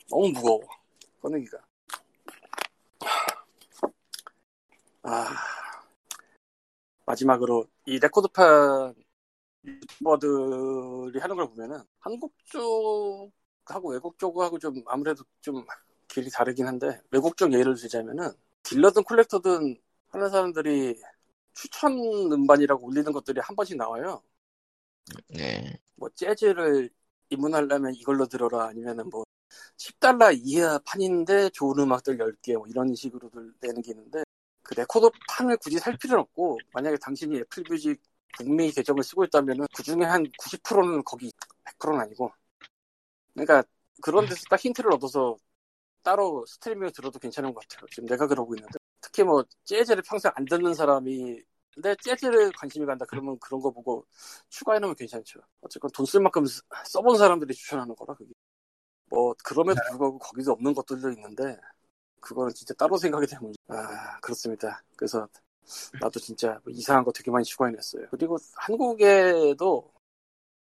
너무 무거워. 꺼내기가. 아 마지막으로 이 레코드판 유튜버들이 하는 걸 보면은 한국 쪽하고 외국 쪽하고 좀 아무래도 좀 길이 다르긴 한데 외국 쪽 예를 들자면은 딜러든 콜렉터든 하는 사람들이 추천 음반이라고 올리는 것들이 한 번씩 나와요. 네. 뭐 재즈를 입문하려면 이걸로 들어라 아니면은 뭐 10달러 이하 판인데 좋은 음악들 10개 뭐 이런 식으로들 내는 게 있는데 그 레코드 판을 굳이 살 필요는 없고 만약에 당신이 애플 뮤직 북미 계정을 쓰고 있다면은 그 중에 한 90%는 거기 100%는 아니고. 그러니까 그런 데서 딱 힌트를 얻어서 따로 스트리밍을 들어도 괜찮은 것 같아요. 지금 내가 그러고 있는데. 특히 뭐 재즈를 평생 안 듣는 사람이 근데 재즈를 관심이 간다 그러면 그런 거 보고 추가해 놓으면 괜찮죠. 어쨌건 돈 쓸 만큼 쓰- 써본 사람들이 추천하는 거라 그게. 뭐 그럼에도 불구하고 거기도 없는 것들도 있는데 그거는 진짜 따로 생각이 문제. 아 그렇습니다. 그래서 나도 진짜 뭐 이상한 거 되게 많이 추가해냈어요. 그리고 한국에도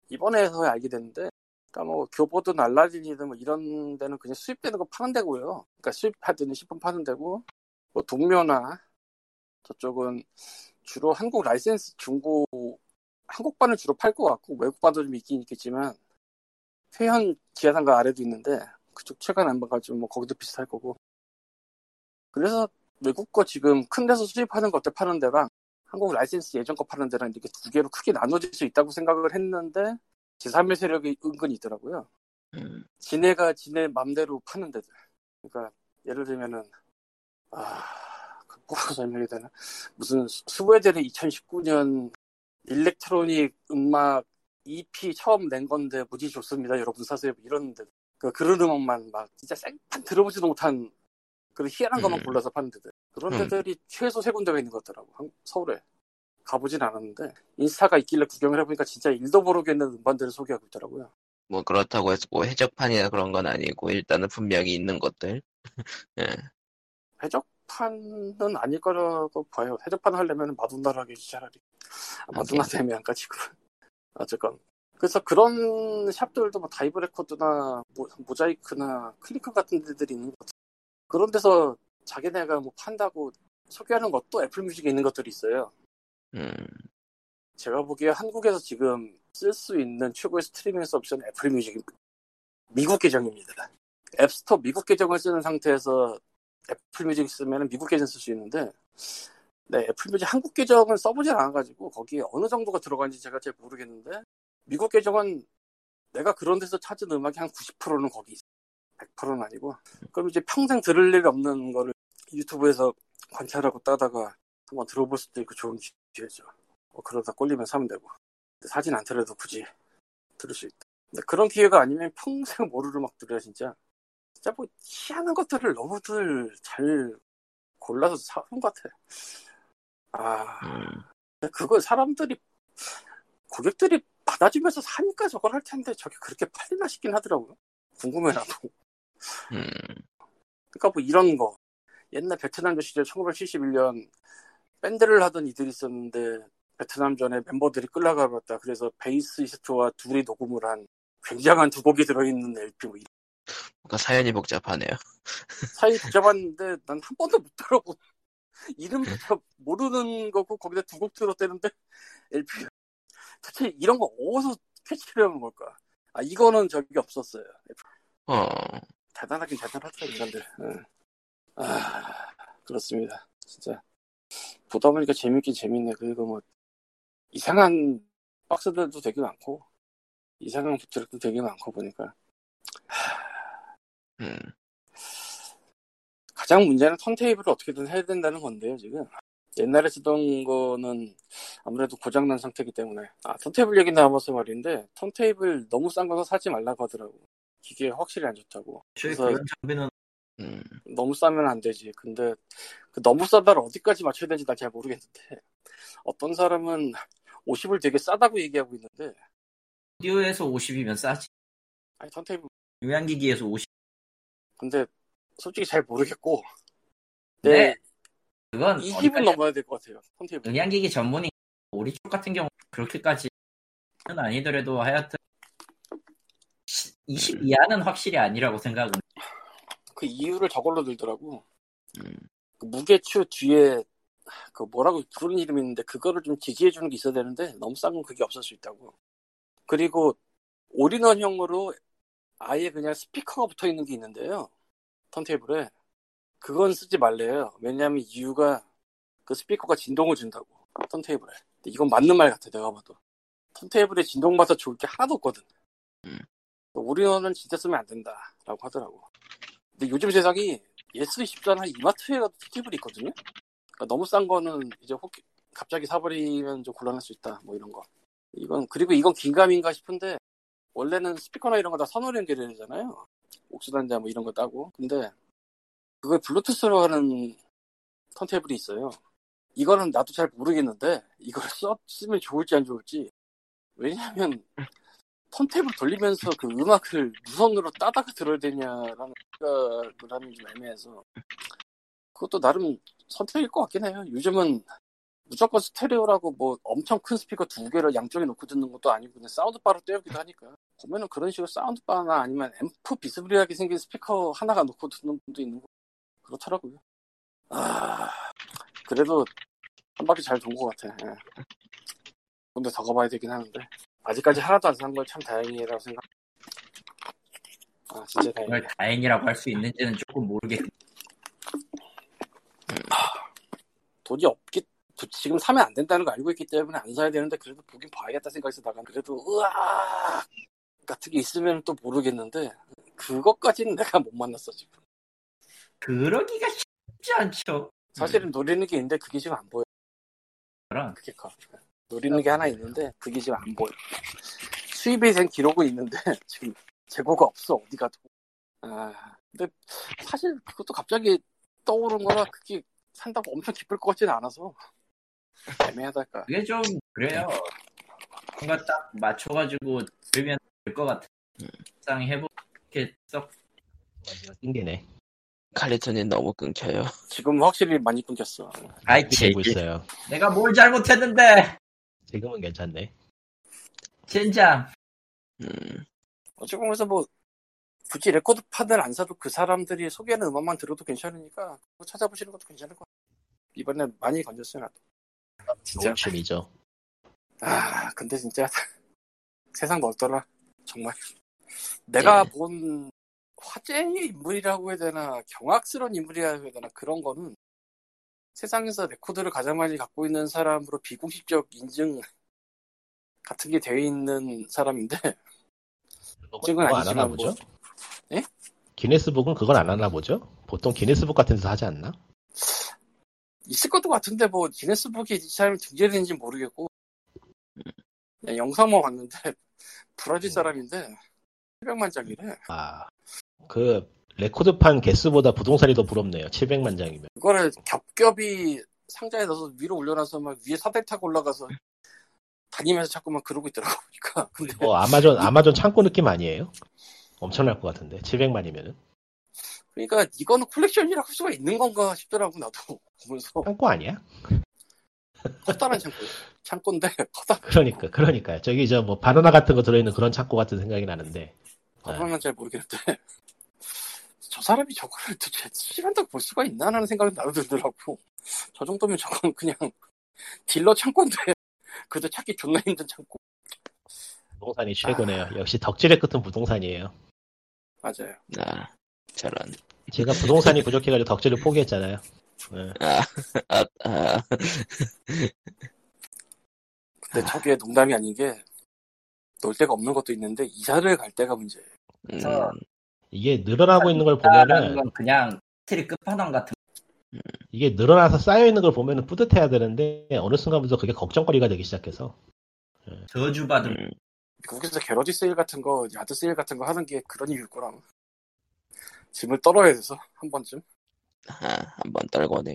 이번에서야 알게 됐는데, 그러니까 뭐 교보든 알라딘이든 뭐 이런 데는 그냥 수입되는 거 파는 데고요. 그러니까 수입하든 신품 파는 데고, 뭐 동묘나 저쪽은 주로 한국 라이센스 중고 한국반을 주로 팔 것 같고 외국반도 좀 있긴 있겠지만 회현 지하상가 아래도 있는데 그쪽 최근 안 봐가지고 뭐 거기도 비슷할 거고 그래서 외국 거 지금 큰 데서 수입하는 것들 파는 데랑 한국 라이센스 예전 거 파는 데랑 이렇게 두 개로 크게 나눠질 수 있다고 생각을 했는데 제3의 세력이 은근히 있더라고요. 음, 지네가 지네 맘대로 파는 데들. 그러니까 예를 들면은 아, 그 뭐라고 설명해야 되나? 무슨 스- 스웨덴의 2019년 electronic 음악 EP 처음 낸 건데 무지 좋습니다. 여러분 사세요. 뭐 이런 데. 그 그런 음악만 막 진짜 생판 들어보지도 못한 그런 희한한 것만 음. 골라서 파는 데들. 그런 음. 데들이 최소 세 군데가 있는 것 같더라고. 한- 서울에. 가보진 않았는데 인스타가 있길래 구경을 해보니까 진짜 일도 모르겠는 음반들을 소개하고 있더라고요. 뭐 그렇다고 해서 뭐 해적판이나 그런 건 아니고 일단은 분명히 있는 것들. 예. 해적판은 아닐 거라고 봐요. 해적판 하려면 마돈나를 하겠지 차라리. 아, 마돈나 안 가지고. 어쨌건. 그래서 그런 샵들도 뭐 다이브 레코드나 모, 모자이크나 클리커 같은 데들이 있는 것 같아요. 그런 데서 자기네가 뭐 판다고 소개하는 것도 애플 뮤직에 있는 것들이 있어요. 음, 제가 보기에 한국에서 지금 쓸 수 있는 최고의 스트리밍 서비스는 애플 뮤직 미국 계정입니다. 앱스토어 미국 계정을 쓰는 상태에서 애플 뮤직 쓰면 미국 계정 쓸 수 있는데 네, 애플 뮤직 한국 계정은 써보질 않아가지고 거기에 어느 정도가 들어가는지 제가 잘 모르겠는데 미국 계정은 내가 그런 데서 찾은 음악이 한 90%는 거기 있어. 100%는 아니고 그럼 이제 평생 들을 일 없는 거를 유튜브에서 관찰하고 따다가 한번 들어볼 수도 있고 좋은 기회죠. 뭐 그러다 꼴리면 사면 되고 사진 않더라도 굳이 들을 수 있다. 근데 그런 기회가 아니면 평생 모르를 막 들어야 진짜 진짜 뭐 희한한 것들을 너무들 잘 골라서 사는 것 같아. 아 음. 근데 그걸 사람들이 고객들이 받아주면서 사니까 저걸 할 텐데 저게 그렇게 팔리나 싶긴 하더라고요. 궁금해 나도. 음, 그러니까 뭐 이런 거 옛날 베트남전 시절 1971년 밴드를 하던 이들이 있었는데 베트남전에 멤버들이 끌려가봤다. 그래서 베이스이스트와 둘이 녹음을 한 굉장한 두 곡이 들어있는 LP 뭐 이런 뭔가 사연이 복잡하네요. 사이 복잡한데 난 한 번도 못 들어본 이름부터 모르는 거고 거기다 두 곡 들었대는데 LP 대체 이런 거 어디서 캐치를 하는 걸까? 아 이거는 적이 없었어요. 어, 대단하긴 대단하더라 인간들. 응. 아 그렇습니다. 진짜 보다 보니까 재밌긴 재밌네. 그리고 뭐 이상한 박스들도 되게 많고 이상한 부트랙도 되게 많고 보니까 음, 가장 문제는 턴테이블을 어떻게든 해야 된다는 건데요 지금 옛날에 쓰던 거는 아무래도 고장난 상태이기 때문에 아 턴테이블 얘기 나와서 말인데 턴테이블 너무 싼 거서 사지 말라고 하더라고 기계 확실히 안 좋다고 그래서 그런 장비는 음, 너무 싸면 안 되지. 근데 그 너무 싸다를 어디까지 맞춰야 되는지 난 잘 모르겠는데 어떤 사람은 50을 되게 싸다고 얘기하고 있는데 오디오에서 50이면 싸지. 아니 턴테이블 요양기기에서 50. 근데 솔직히 잘 모르겠고 네. 네, 그건 20은 어디까지- 넘어야 될 것 같아요. 턴테이블. 음향기기 전문이 우리 쪽 같은 경우 그렇게까지는 아니더라도 하여튼 20 이하는 확실히 아니라고 생각은 그 이유를 저걸로 들더라고. 음. 그 무게추 뒤에 그 뭐라고 부르는 이름이 있는데 그거를 좀 지지해 주는 게 있어야 되는데 너무 싼 건 그게 없을 수 있다고. 그리고 all-in-one형으로 아예 그냥 스피커가 붙어 있는 게 있는데요. 턴테이블에 그건 쓰지 말래요. 왜냐하면 이유가 그 스피커가 진동을 준다고 턴테이블에. 근데 이건 맞는 말 같아 내가 봐도. 턴테이블에 진동받아 좋을 게 하나도 없거든. 음. all-in-one은 진짜 쓰면 안 된다라고 하더라고. 근데 요즘 세상이 예스 24나 이마트에 가도 턴테이블이 있거든요. 그러니까 너무 싼 거는 이제 훅 갑자기 사버리면 좀 곤란할 수 있다. 뭐 이런 거. 이건 그리고 이건 긴감인가 싶은데 원래는 스피커나 이런 거 다 선으로 연결해야 되잖아요. 옥수단자 뭐 이런 거 따고. 근데 그걸 블루투스로 하는 턴테이블이 있어요. 이거는 나도 잘 모르겠는데 이걸 써 쓰면 좋을지 안 좋을지. 왜냐하면 턴테이블 돌리면서 그 음악을 무선으로 따다가 들어야 되냐라는 생각을 하면 좀 애매해서 그것도 나름 선택일 것 같긴 해요. 요즘은 무조건 스테레오라고 뭐 엄청 큰 스피커 두 개를 양쪽에 놓고 듣는 것도 아니고 그냥 사운드바로 떼우기도 하니까 보면은 그런 식으로 사운드바나 아니면 앰프 비스무리하게 생긴 스피커 하나가 놓고 듣는 분도 있는 거 그렇더라고요. 아 그래도 한 바퀴 잘 돈 것 같아. 예. 근데 더 가봐야 되긴 하는데 아직까지 하나도 안 산 걸 참 다행이라고 생각. 아 진짜 다행이야. 이걸 다행이라고 할 수 있는지는 조금 모르겠. 돈이 없기 지금 사면 안 된다는 거 알고 있기 때문에 안 사야 되는데 그래도 보긴 봐야겠다 생각해서 나간 그래도 으악 같은 게 있으면 또 모르겠는데 그것까지는 내가 못 만났어 지금 그러기가 쉽지 않죠. 사실은 노리는 게 있는데 그게 지금 안 보여 그럼 그게 커 노리는 게 하나 있는데 그게 지금 안 보여 수입에 된 기록은 있는데 지금 재고가 없어 어디 가도 아 근데 사실 그것도 갑자기 떠오른 거라 그게 산다고 엄청 기쁠 것 같지는 않아서 애매하달까 그게 좀 그래요. 뭔가 딱 맞춰가지고 들으면 될 것 같아. 상 해보게 썩 완전 띵계네. 칼리톤이 너무 끊겨요. 지금 확실히 많이 끊겼어 아이 되고 제 있어요. 내가 뭘 잘못했는데 지금은 괜찮네. 젠장. 음. 어찌 보면서 뭐 굳이 레코드 판을 안 사도 그 사람들이 소개하는 음악만 들어도 괜찮으니까 그거 찾아보시는 것도 괜찮을 것 같아요. 이번에 많이 건졌어요 나도. 진짜. 좋은 취미죠. 아 근데 진짜 세상 넓더라 정말. 내가 네. 본 화제의 인물이라고 해야 되나 경악스러운 인물이라고 해야 되나 그런 거는 세상에서 레코드를 가장 많이 갖고 있는 사람으로 비공식적 인증 같은 게 되어 있는 사람인데 그건 그건 하나 아니지만 보죠? 뭐. 예? 기네스북은 그걸 안 하나 보죠? 보통 기네스북 같은 데서 하지 않나? 있을 것도 같은데 뭐 기네스북에 이 사람이 등재되는지 모르겠고 그냥 영상만 봤는데 브라질 사람인데 700만 장이래 아, 그 레코드판 개수보다 부동산이 더 부럽네요. 700만 장이면. 그거를 겹겹이 상자에 넣어서 위로 올려놔서 막 위에 사다리 타고 올라가서 다니면서 자꾸만 그러고 있더라고 보니까. 근데 어, 아마존 아마존 창고 느낌 아니에요? 엄청날 것 같은데 700만이면은. 그러니까 이거는 콜렉션이라고 할 수가 있는 건가 싶더라고 나도. 보면서. 창고 아니야? 커다란 창고. 창고인데 커다 그러니까 그러니까 저기 저 뭐 바나나 같은 거 들어있는 그런 창고 같은 생각이 나는데. 그거는 잘 모르겠는데 저 사람이 저거를 도대체 시간당 볼 수가 있나 하는 생각이 나도 들더라고 저 정도면 저건 그냥 딜러 창고인데 그래도 찾기 존나 힘든 창고 부동산이 최고네요. 역시 덕질의 끝은 부동산이에요. 맞아요 아, 저런. 제가 부동산이 부족해가지고 덕질을 포기했잖아요. 예. 아, 아, 아, 근데 저게 농담이 아닌 게 놓을 데가 없는 것도 있는데 이사를 갈 때가 문제예요 음, 이게 늘어나고 있는 걸 보면은 건 그냥 스트리 끝판왕 같은. 이게 늘어나서 쌓여 있는 걸 보면은 뿌듯해야 되는데 어느 순간부터 그게 걱정거리가 되기 시작해서 저주받은 음, 미국에서 garage sale 같은 거 yard sale 같은 거 하는 게 그런 이유일 거라 짐을 떨어야 돼서 한 번쯤 아, 한번 떨고네.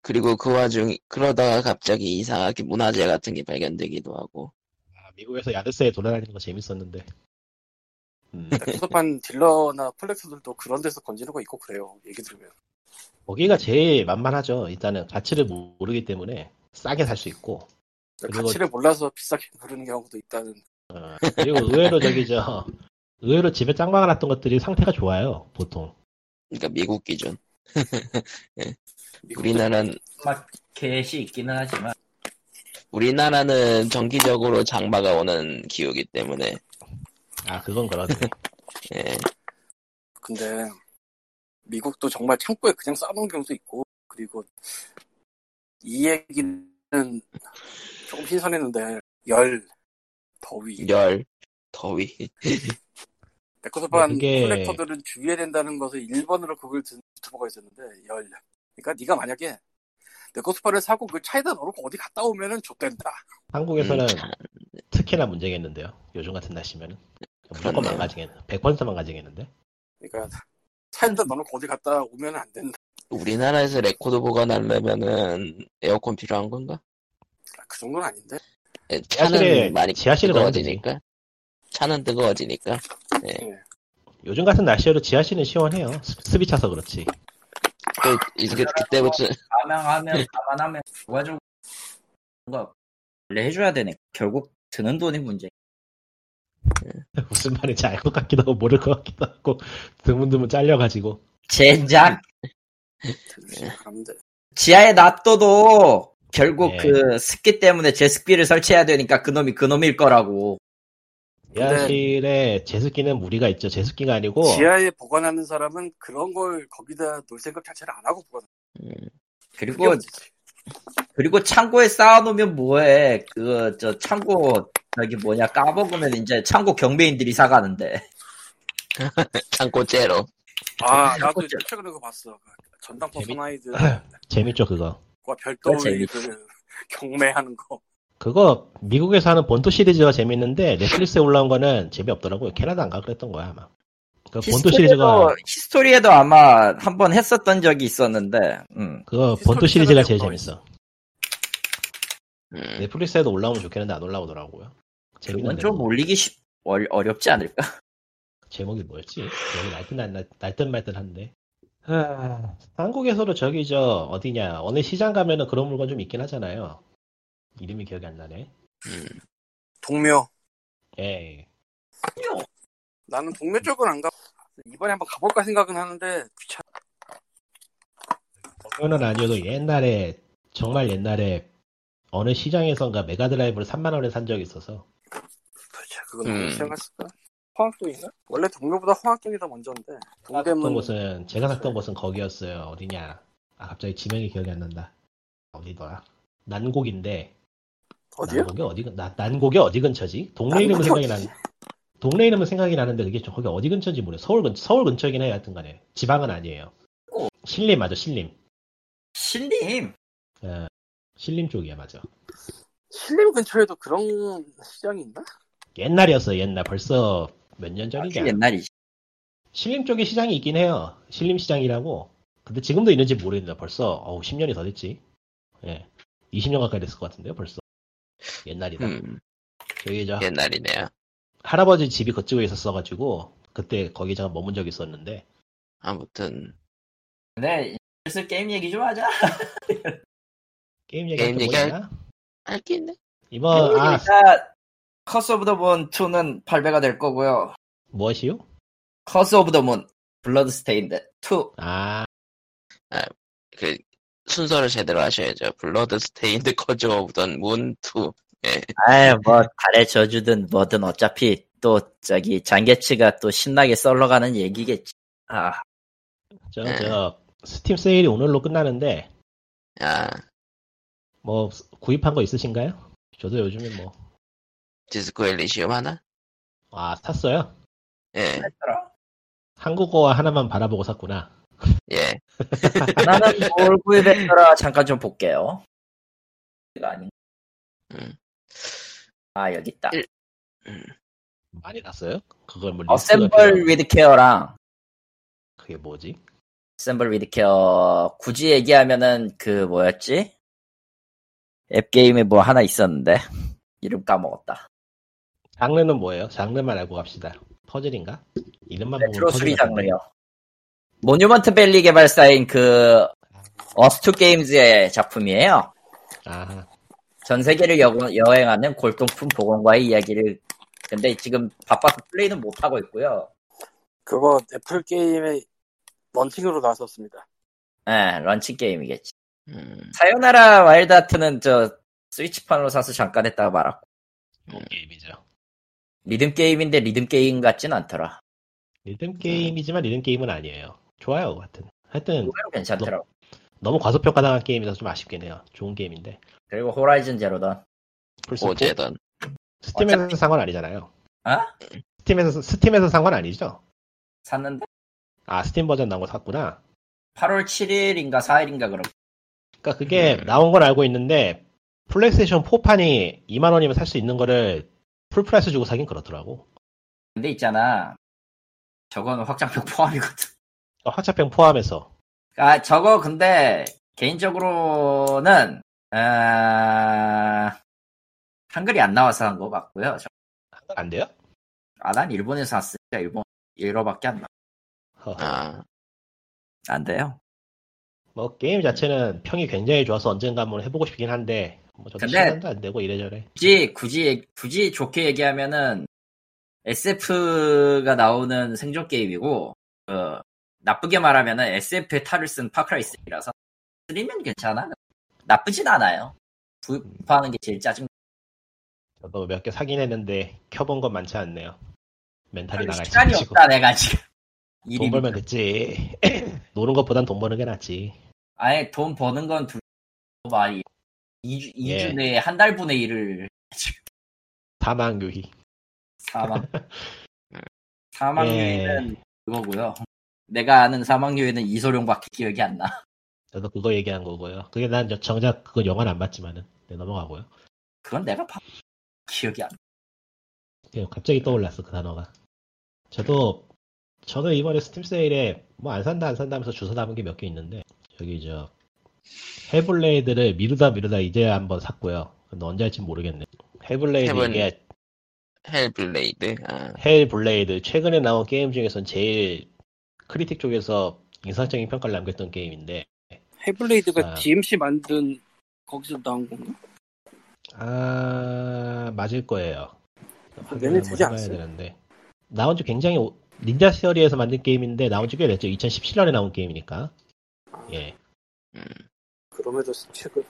그리고 그 와중, 그러다가 갑자기 이상하게 문화재 같은 게 발견되기도 하고. 아, 미국에서 야드세에 돌아다니는 거 재밌었는데 음, 레코드판 딜러나 콜렉터들도 그런 데서 건지는 거 있고 그래요 얘기 들으면 거기가 제일 만만하죠. 일단은 가치를 모르기 때문에 싸게 살 수 있고 그리고- 가치를 몰라서 비싸게 부르는 경우도 있다는 어, 그리고 의외로 저기 저 의외로 집에 짱 박아놨던 것들이 상태가 좋아요. 보통 그러니까 미국 기준. 미국도 우리나라는, 마켓이 있기는 하지만 우리나라는 정기적으로 장마가 오는 기후기 때문에, 아 그건 그러네. 예, 근데 미국도 정말 창고에 그냥 쌓아놓은 경우도 있고 그리고 이 얘기는 조금 신선했는데 열 더위 열, 더위. 레코드판 네, 그게- 콜렉터들은 주의해야 된다는 것을 1번으로 그걸 든 유튜버가 있었는데 열 그러니까 네가 만약에 네코스파를 사고 그 차에다 넣어놓고 어디 갔다 오면은 좆된다. 한국에서는 음, 참, 특히나 문제겠는데요. 요즘 같은 날씨면은 무조건 그렇네요. 망가지겠, 100% 망가지겠는데. 그러니까 차에다 넣어놓고 어디 갔다 오면 안 된다. 우리나라에서 레코드 보관하려면은 에어컨 필요한 건가? 아, 그 정도는 아닌데. 에, 지하실에- 차는 많이 지하실에. 뜨거워지니까. 차는 뜨거워지니까. 요즘 같은 날씨여도 지하실은 시원해요. 습- 습이 차서 그렇지. 그, 이게 그때부터 감양하면 감안하면 누가 좀 뭔가 원래 해줘야 되네. 결국 드는 돈이 문제. 무슨 말인지 알 것 같기도 하고 모를 것 같기도 하고 드문드문 잘려가지고 젠장 돼. 지하에 놔둬도 결국 네. 그 습기 때문에 제습기를 설치해야 되니까 그놈이 그놈일 거라고. 지하실에 제습기는 무리가 있죠. 제습기가 아니고 지하에 보관하는 사람은 그런 걸 거기다 놓을 생각 자체를 안 하고 보관. 음, 그리고. 그리고 창고에 쌓아놓으면 뭐해? 그 저 창고 저기 뭐냐 까먹으면 이제 창고 경매인들이 사가는데. 창고 째로. 아, 나도 창고 최근에 그거 봤어. 그 전당포 재밌- 소나이드 재밌죠 그거. 과 별도의 재밌- 그 경매하는 거. 그거 미국에서 하는 본토 시리즈가 재밌는데 넷플릭스에 올라온 거는 재미없더라고요. 캐나다인가 그랬던 거야 아마. 그 본토 시리즈가 히스토리에도, 히스토리에도 아마 한 번 했었던 적이 있었는데. 음. 그거 본토 시리즈가 제일 재밌어. 음, 넷플릭스에도 올라오면 좋겠는데 안 올라오더라고요. 그건 재밌는데 좀. 올리기 쉽, 어, 어렵지 않을까? 제목이 뭐였지? 여기 날듯 날, 날듯 말듯 한데. 하, 한국에서도 저기 저 어디냐 어느 시장 가면은 그런 물건 좀 있긴 하잖아요. 이름이 기억이 안 나네. 음. 동묘. 예. 나는 동묘 쪽은 안 가. 이번에 한번 가볼까 생각은 하는데 귀찮아. 그거는 아니어도 옛날에 정말 옛날에 어느 시장에선가 메가드라이브를 3만 원에 산 적이 있어서 도대체 그건 음. 갔을까? 황학동인가? 원래 동묘보다 황학동이 더 먼저인데. 샀던 동대문 곳은 제가 샀던 곳은 거기였어요. 어디냐? 아 갑자기 지명이 기억이 안 난다. 어디더라? 난곡인데 어디요? 난곡이 어디 나, 난곡이 어디 근처지? 동네 이름은 생각이? 나. 동네 이름은 생각이 나는데 그게 좀 거기 어디 근처인지 모르겠어. 서울 근 서울 근처긴 해요. 하여튼간에 지방은 아니에요. 어. 신림 맞아 신림. 신림. 어, 신림 쪽이야 맞아. 신림 근처에도 그런 시장이 있나? 옛날이었어 옛날 벌써 몇 년 전이냐. 아주 옛날이지. 신림 쪽에 시장이 있긴 해요. 신림 시장이라고. 근데 지금도 있는지 모르겠는데 벌써 어우 10년이 더 됐지. 예. 20년 가까이 됐을 것 같은데요, 벌써. 옛날이다. 음, 저기 저 옛날이네요. 할아버지 집이 그쪽에 있었어가지고 그때 거기 제가 머문 적이 있었는데 아무튼 근데 슬슬 게임 얘기 좀 하자. 게임 얘기 게임 얘기할- 뭐냐? 할게 있네. 이번 아 일단 Curse of the Moon 2는 8배가 될 거고요. 무엇이요? Curse of the Moon Bloodstained 2. 아 그 순서를 제대로 하셔야죠. Bloodstained Curse of the Moon 2. 아이 뭐 달의 저주든 뭐든 어차피 또 저기 잔게츠가 또 신나게 썰러 가는 얘기겠지. 아저 네. 저 스팀 세일이 오늘로 끝나는데 아, 뭐 구입한 거 있으신가요? 저도 요즘에 뭐 Disco Elysium 하나? 아 샀어요. 예. 한국어 하나만 바라보고 샀구나. 예. 나는 뭘 구입했더라 잠깐 좀 볼게요. 이거 아닌. 음. 아 여기 있다. 일- 음, 많이 샀어요? 그걸 뭐 Assemble with Care랑 그게 뭐지? Assemble with Care 굳이 얘기하면은 그 뭐였지? 앱 게임에 뭐 하나 있었는데 이름 까먹었다. 장르는 뭐예요? 장르만 알고 갑시다. 퍼즐인가? 이름만 보면 레트로 수리 같은데. 장르요. Monument Valley 개발사인 그 ustwo games의 작품이에요. 아, 전 세계를 여, 여행하는 골동품 복원가의 이야기를 근데 지금 바빠서 플레이는 못 하고 있고요. 그거 애플 게임의 launching으로 나왔었습니다. 예, launch 게임이겠지. 음, Sayonara Wild Hearts는 저 스위치판으로 사서 잠깐 했다가 말았고 좋은 게임이죠. 리듬 게임인데 리듬 게임 같진 않더라. 리듬 게임이지만 리듬 게임은 아니에요. 좋아요, 하여튼. 하여튼 괜찮더라고. 너무 과소평가당한 게임이라서 좀 아쉽긴 해요. 좋은 게임인데. 그리고 Horizon Zero Dawn 어 Zero Dawn. 스팀에서 산건 아니잖아요. 아? 스팀에서 스팀에서 산건 아니죠? 샀는데 아, 스팀 버전 나온 거 샀구나. 8월 7일인가 4일인가 그럼 그러니까 그게 음. 나온 건 알고 있는데 플레이스테이션 4판이 2만 원이면 살 수 있는 거를 full price 주고 사긴 그렇더라고. 근데 있잖아. 저거는 확장팩 포함이거든. 어, 화차평 포함해서. 아, 저거 근데 개인적으로는 아, 한글이 안 나와서 한거 같고요. 저- 한건 안 돼요? 아, 난 일본에서 샀으니까 일본 일어밖에 안 나. 허허. 아, 안 돼요. 뭐 게임 자체는 평이 굉장히 좋아서 언젠가 한번 해보고 싶긴 한데 뭐 저도 근데- 시간도 안 되고 이래저래. 굳이 굳이 굳이 좋게 얘기하면은 SF가 나오는 생존 게임이고 그, 나쁘게 말하면은 SF의 탈을 쓴 파크라이 3라서 3면 괜찮아. 나쁘진 않아요. 구입하는 게 제일 짜증. 저도 몇 개 사긴 했는데 켜본 건 많지 않네요. 멘탈이 나가 시간이. 없다 내가 지금. 돈 벌면 됐지. 노는 것보단 돈 버는 게 낫지. 아예 돈 버는 건 둘, 많이 2주, 이 예. 주 내에 한 달분의 일을 지금 사망 유희. 사망. 사망유예는 예. 그거고요. 내가 아는 사망유예는 이소룡밖에 기억이 안 나. 저도 그거 얘기한 거고요. 그게 난 저- 정작 그거 영화는 안 봤지만은 네, 넘어가고요. 그건 내가 봐. 기억이 안 나. 예, 갑자기 떠올랐어 그 단어가. 저도 저도 이번에 스팀 세일에 뭐 안 산다 안 산다 하면서 주워 담은 게 몇 개 있는데 저기 저 Hellblade를 미루다 미루다 이제 한번 샀고요. 근데 언제 할지 모르겠네. Hellblade heaven. 이게 Hellblade. 아, Hellblade 최근에 나온 게임 중에선 제일 critic 쪽에서 인상적인 평가를 남겼던 게임인데 Hellblade가 아. DMC 만든 거기서 나온 건가? 아 맞을 거예요. 내내 한번 되지 않았어요? 되는데 나온 지 굉장히 오- Ninja Theory에서 만든 게임인데 나온 지 꽤 됐죠. 2017년에 나온 게임이니까. 예. 음, 그럼에도 최근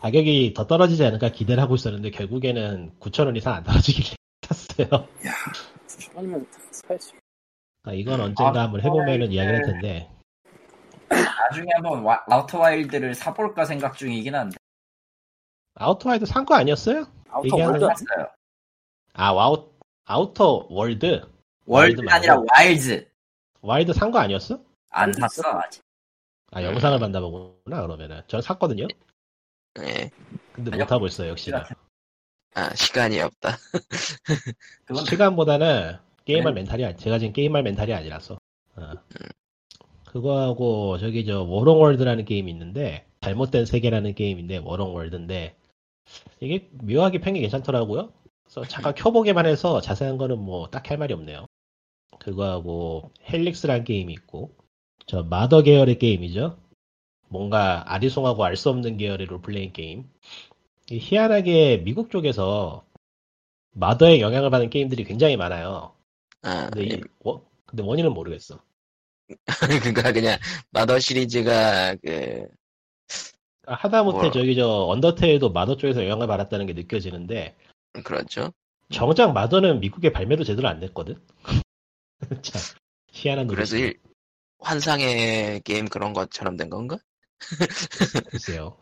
가격이 더 떨어지지 않을까 기대를 하고 있었는데 결국에는 9,000원 이상 안 떨어지길래 샀어요. 천원이면 사야지. 아, 이건 언젠가 아, 한번 해보면은 네. 이야기를 할 텐데 나중에 한번 와- 아우터 와일드를 사볼까 생각 중이긴 한데. 아우터와이드 산 거 아니었어요? 아우터 얘기하는 월드 거? 샀어요. 아 와우 아우터 월드 월드가 말고. 아니라 와일드. 와일드 산 거 아니었어? 안 월드 샀어? 아직. 아 영상을 만나 보구나 그러면은 저는 샀거든요. 예. 근데 아니요. 못 하고 있어요 역시나. 아, 시간이 없다. 그건 시간보다는 게임할 그래? 멘탈이 아니, 제가 지금 게임할 멘탈이 아니라서. 어. 그거하고 저기 저 Wrongworld라는 게임이 있는데 잘못된 세계라는 게임인데 Wrongworld인데 이게 묘하게 평이 괜찮더라고요. 그래서 잠깐 켜보기만 해서 자세한 거는 뭐 딱히 할 말이 없네요. 그거하고 헬릭스라는 게임이 있고 저 마더 계열의 게임이죠. 뭔가 아리송하고 알 수 없는 계열의 롤플레잉 게임. 이 희한하게 미국 쪽에서 마더의 영향을 받은 게임들이 굉장히 많아요. 아, 근데, 이, 워- 근데 원인은 모르겠어. 그니까 그냥 마더 시리즈가 그 아, 하다못해 뭐. 저기 저 언더테일도 마더 쪽에서 영향을 받았다는 게 느껴지는데 그렇죠. 정작 마더는 미국에 발매도 제대로 안 됐거든. 참 희한한 그래서. 일, 환상의 게임 그런 것처럼 된 건가? 글쎄요.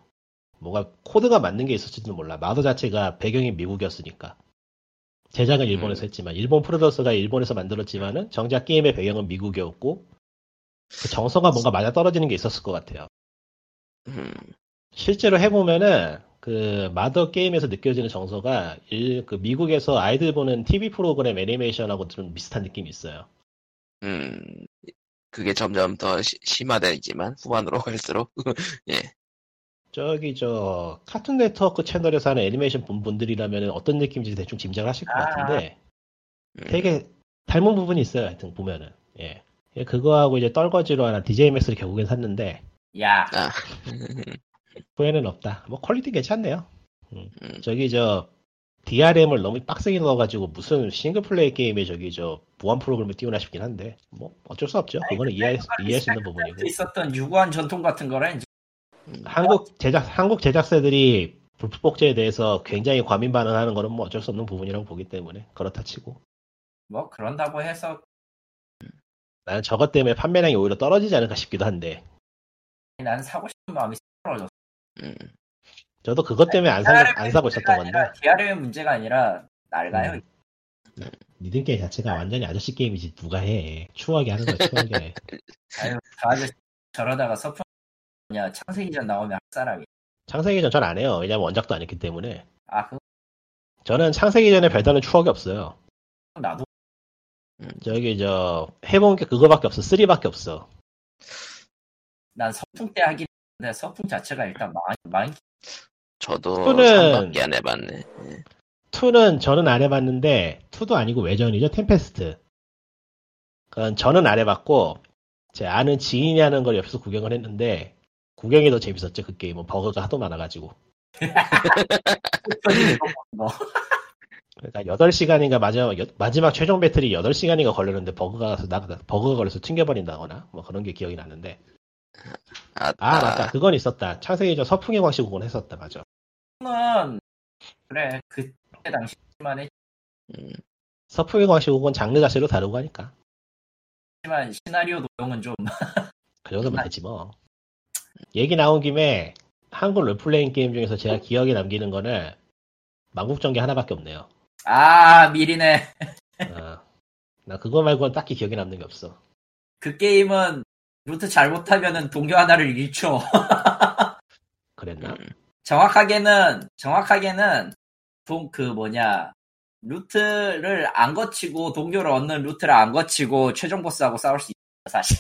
뭐가 코드가 맞는 게 있었지도 몰라. 마더 자체가 배경이 미국이었으니까. 제작은 일본에서 음. 했지만 일본 프로듀서가 일본에서 만들었지만은 정작 게임의 배경은 미국이었고 그 정서가 뭔가 맞아 떨어지는 게 있었을 것 같아요. 음, 실제로 해보면은 그 마더 게임에서 느껴지는 정서가 일, 그 미국에서 아이들 보는 TV 프로그램 애니메이션하고 좀 비슷한 느낌이 있어요. 음, 그게 점점 더 시- 심화되지만 후반으로 갈수록 예, 저기 저 카툰 네트워크 채널에서 하는 애니메이션 본 분들이라면 어떤 느낌인지 대충 짐작을 하실 것 아. 같은데 음, 되게 닮은 부분이 있어요. 하여튼 보면은 예. 예, 그거하고 이제 떨거지로 하나 DJ 맥스를 결국엔 샀는데 야, 아, 후회는 없다. 뭐 퀄리티 괜찮네요. 음. 음. 저기 저 DRM을 너무 빡세게 넣어가지고 무슨 싱글 플레이 게임에 저기 저 보안 프로그램을 띄우나 싶긴 한데 뭐 어쩔 수 없죠. 그거는 이해할, 이해할 수 있는 부분이고. 있었던 유구한 전통 같은 거라 이제 한국 제작 한국 제작사들이 불법 복제에 대해서 굉장히 과민 반응하는 거는 뭐 어쩔 수 없는 부분이라고 보기 때문에 그렇다 치고 뭐 그런다고 해서 나는 저것 때문에 판매량이 오히려 떨어지지 않을까 싶기도 한데 난 사고 싶은 마음이 떨어졌어. 음, 저도 그것 때문에 안, 사, 안 사고 있었던 건데 DRM의 문제가 아니라 낡아요. 음. 니들 게임 자체가 완전히 아저씨 게임이지 누가 해 추하게 하는 거야 추하게 아유, 저 아저씨 저러다가 서프 뭐냐 창세기전 나오면 할 사람이. 창세기전 전 안 해요. 왜냐면 원작도 안 했기 때문에. 아 그거 저는 창세기전에 별다른 추억이 없어요. 나도 저기 저 해본 게 그거밖에 없어. 3밖에 없어. 난 서풍 때 하긴 했는데 서풍 자체가 일단 망 망. 저도 그거는- 3밖에 안 해봤네. 2는 저는 안 해봤는데 2도 아니고 외전이죠. 템페스트. 그건 저는 안 해봤고 제 아는 지인이 하는 걸 옆에서 구경을 했는데 구경이 더 재밌었죠. 그 게임은 버그가 하도 많아가지고. 뭐. 그러니까 8시간인가 마지막, 여- 마지막 최종 배틀이 8시간인가 걸렸는데 버그가 나, 버그가 걸려서 튕겨버린다거나 뭐 그런 게 기억이 나는데 아, 아 맞다. 그건 있었다. 창세기전 서풍의 광시 그건 했었다. 맞아. 는 그래. 그때 당시만 음, 서풍의 광시 그건 장르 자체로 다르고 하니까. 했지만 시나리오 도용은 좀 그 정도면 되지 뭐. 얘기 나온 김에 한국 롤플레잉 게임 중에서 제가 기억에 남기는 거는 망국전기 하나밖에 없네요. 아 미리네. 어, 나 그거 말고는 딱히 기억에 남는 게 없어. 그 게임은 루트 잘못하면은 동료 하나를 잃죠. 그랬나? 음. 정확하게는 정확하게는 동 그 뭐냐 루트를 안 거치고 동료를 얻는 루트를 안 거치고 최종 보스하고 싸울 수 있어 사실.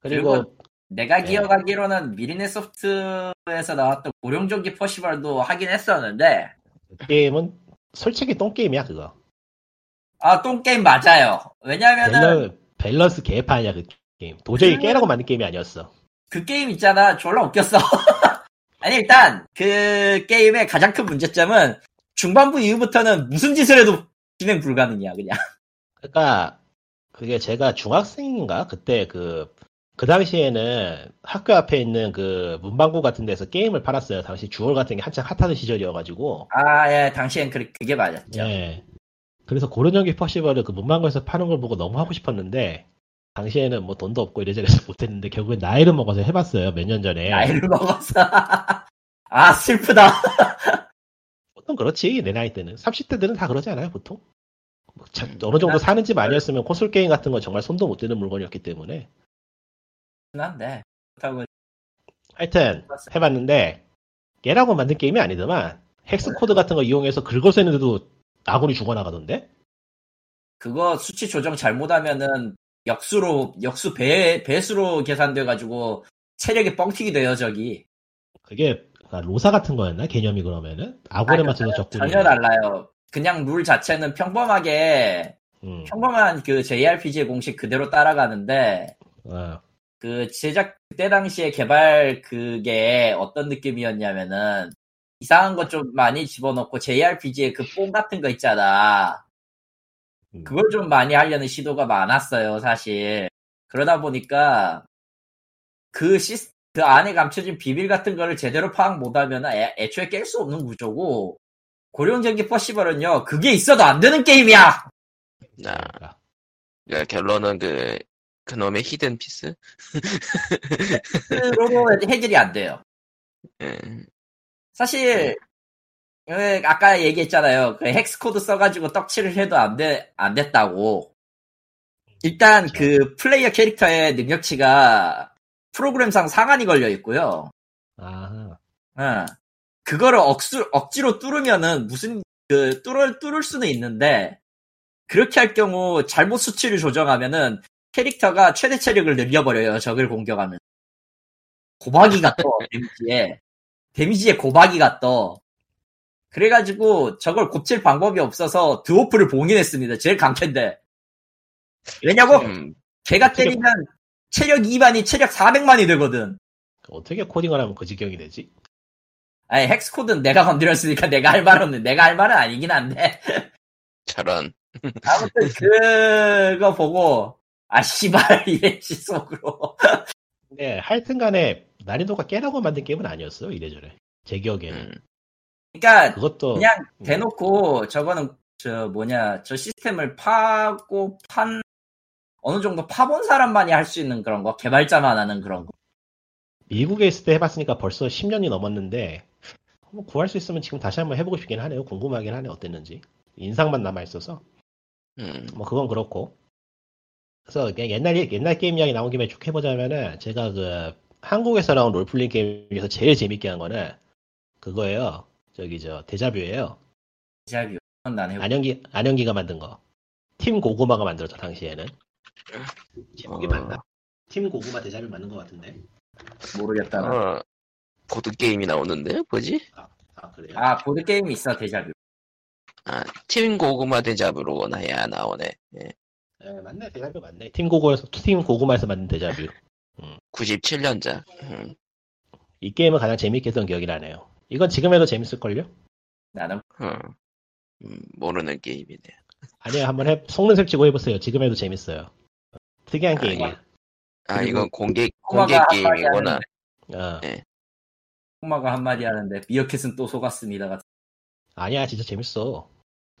그리고 그리고 내가 네. 기억하기로는 미리네 소프트에서 나왔던 고령전기 퍼시벌도 하긴 했었는데 그 게임은 솔직히 똥 게임이야 그거 아 똥 게임 맞아요. 왜냐면은 밸런, 밸런스 개판이야 그 게임 도저히 그러면- 깨라고 만든 게임이 아니었어 그 게임 있잖아 졸라 웃겼어. 아니 일단 그 게임의 가장 큰 문제점은 중반부 이후부터는 무슨 짓을 해도 진행 불가능이야 그냥. 그러니까 그게 제가 중학생인가 그때 그 그 당시에는 학교 앞에 있는 그 문방구 같은 데서 게임을 팔았어요. 당시 주얼 같은 게 한창 핫하던 시절이어가지고. 아 예 당시엔 그, 그게 맞았죠. 예. 그래서 고른전기 퍼시벌을 그 문방구에서 파는 걸 보고 너무 하고 싶었는데 당시에는 뭐 돈도 없고 이래저래서 못했는데 결국엔 나이를 먹어서 해봤어요. 몇 년 전에. 나이를 먹었어. 아 슬프다. 보통 그렇지 내 나이 때는 30대들은 다 그러지 않아요 보통. 뭐 자- 어느 정도 사는 집 아니었으면 콘솔 게임 같은 건 정말 손도 못 대는 물건이었기 때문에 난데 그렇다고 하여튼 해봤는데 깨라고 만든 게임이 아니더만 hex code 같은 거 이용해서 긁어서 했는데도 아군이 죽어나가던데 그거 수치 조정 잘못하면은 역수로 역수 배 배수로 계산돼 가지고 체력이 뻥튀기 돼요 저기. 그게 아, 로사 같은 거였나 개념이 그러면은 아니, 맞춰서 적군이 전혀 달라요. 그냥 룰 자체는 평범하게 음, 평범한 그 JRPG의 공식 그대로 따라가는데 어, 그 제작 그때 당시에 개발 그게 어떤 느낌이었냐면은 이상한 것 좀 많이 집어넣고 JRPG의 그 뽕 같은 거 있잖아. 음. 그걸 좀 많이 하려는 시도가 많았어요, 사실. 그러다 보니까 그 시스 그 안에 감춰진 비밀 같은 거를 제대로 파악 못하면 애, 애초에 깰 수 없는 구조고 고령전기 퍼시벌은요 그게 있어도 안 되는 게임이야. 아, 그러니까. 그러니까 결론은 그 그놈의 hidden piece. 스스로도 해결이 안 돼요. 음, 사실 왜 아까 얘기했잖아요. 그 hex code 써가지고 떡칠을 해도 안 돼, 안 됐다고. 일단 그 플레이어 캐릭터의 능력치가 프로그램상 상한이 걸려 있고요. 아, 응. 그거를 억수, 억지로 뚫으면은 무슨 그 뚫을 뚫을 수는 있는데 그렇게 할 경우 잘못 수치를 조정하면은 캐릭터가 최대 체력을 늘려버려요. 적을 공격하면. 고박이가 떠 데미지에 데미지에 고박이가 떠. 그래가지고 저걸 고칠 방법이 없어서 드워프를 봉인했습니다. 제일 강캔데. 왜냐고 좀 걔가 때리면 체력 2만이 체력 400만이 되거든. 어떻게 코딩을 하면 그 지경이 되지? 아니 헥스코드는 내가 건드렸으니까 내가 할 말은 없는 내가 할 말은 아니긴 한데 저런 아무튼 그거 보고 아 씨발 이랬지 속으로 근데 하여튼간에 난이도가 깨라고 만든 게임은 아니었어요 이래저래 제 기억에는 음, 그러니까 그것도 그냥 음, 대놓고 저거는 저 뭐냐 저 시스템을 파고 판 어느 정도 파본 사람만이 할 수 있는 그런 거 개발자만 하는 그런 거. 미국에 있을 때 해봤으니까 벌써 10년이 넘었는데 뭐 구할 수 있으면 지금 다시 한번 해보고 싶긴 하네요. 궁금하긴 하네 어땠는지. 인상만 남아 있어서. 음, 뭐 그건 그렇고. 그래서 그냥 옛날 옛날 게임 이야기 나온 김에 쭉 해보자면은 제가 그 한국에서 나온 롤플레잉 게임에서 제일 재밌게 한 거는 그거예요. 저기 저 데자뷰예요. 데자뷰. 그건 난 해보. 안영기 안영기가 만든 거. 팀 고구마가 만들었죠 당시에는. 제목이 어. 맞나? 팀 고구마 데자뷰 맞는 것 같은데. 모르겠다. 나. 어, 보드 게임이 나오는데 뭐지? 아 그래요? 아 보드 게임이 있어 데자뷰. 아, 팀 고구마 데자뷰로 나야 나오네. 예. 네, 맞네 데자뷰 맞네. 팀 고구마에서 팀 고구마에서 만든 데자뷰. 97년작. 음, 이 게임은 가장 재밌게 했던 기억이 나네요. 이건 지금 해도 재밌을걸요? 나는 음, 음, 모르는 게임이네. 아니요, 한번 해, 속는셈 치고 해보세요. 지금 해도 재밌어요. 특이한 아, 게임이야. 아, 이건 공개, 공개 게임이구나. 어. 꼬마가 한마디 하는데 미어캣은 또 속았습니다. 아니야, 진짜 재밌어.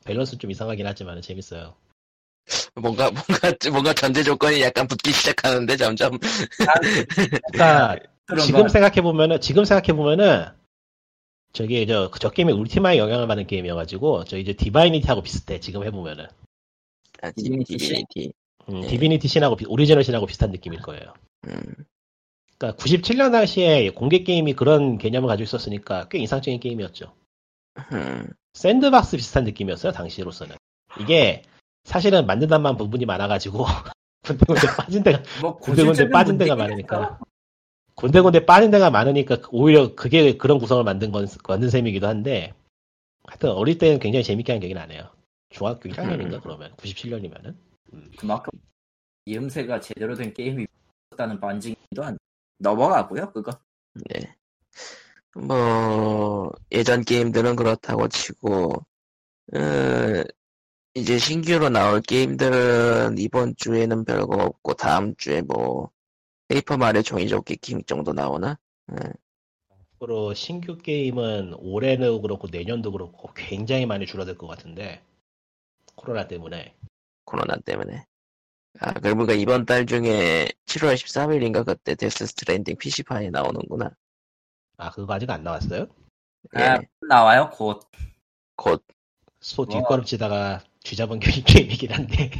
밸런스 좀 이상하긴 하지만 재밌어요. 뭔가, 뭔가, 뭔가 전제 조건이 약간 붙기 시작하는데, 점점. 그러니까 그런 지금 거. 생각해 보면은, 지금 생각해 보면은, 저기, 저, 저 게임이 울티마에 영향을 받는 게임이어가지고, 저 이제 디바이니티하고 비슷해, 지금 해보면은. 아, 디- 디비니티 신? 디비니티. 음, 네. 디비니티 신하고, 비- 오리지널 신하고 비슷한 느낌일 거예요. 음, 그러니까 97년 당시에 공개 게임이 그런 개념을 가지고 있었으니까 꽤 인상적인 게임이었죠. 음, 샌드박스 비슷한 느낌이었어요, 당시로서는. 이게 사실은 만든다만 부분이 많아가지고 군데군데 빠진 데가 뭐 군데군데 빠진 데가 많으니까 군데군데 빠진 데가 많으니까 오히려 그게 그런 구성을 만든 건 만든 셈이기도 한데 하여튼 어릴 때는 굉장히 재밌게 한 기억이 나네요. 중학교 1학년인가 그러면 97년이면은 그만큼 이음새가 제대로 된 게임이 있었다는 반증이기도 한. 넘어가고요 그거. 네. 뭐, 예전 게임들은 그렇다고 치고, 어, 이제 신규로 나올 게임들은 이번 주에는 별거 없고, 다음 주에 뭐, 페이퍼 마리오 종이접기 킹 정도 나오나? 앞으로 신규 게임은 올해도 그렇고 내년도 그렇고 굉장히 많이 줄어들 것 같은데 코로나 때문에 코로나 때문에. 아, 그러니까 이번 달 중에 7월 13일인가 그때 데스 스트랜딩 PC판이 나오는구나. 아 그거 아직 안 나왔어요? 예, 아, 나와요 곧. 곧, 소 뭐. 뒷걸음 치다가 쥐잡은 게- 게임이긴 한데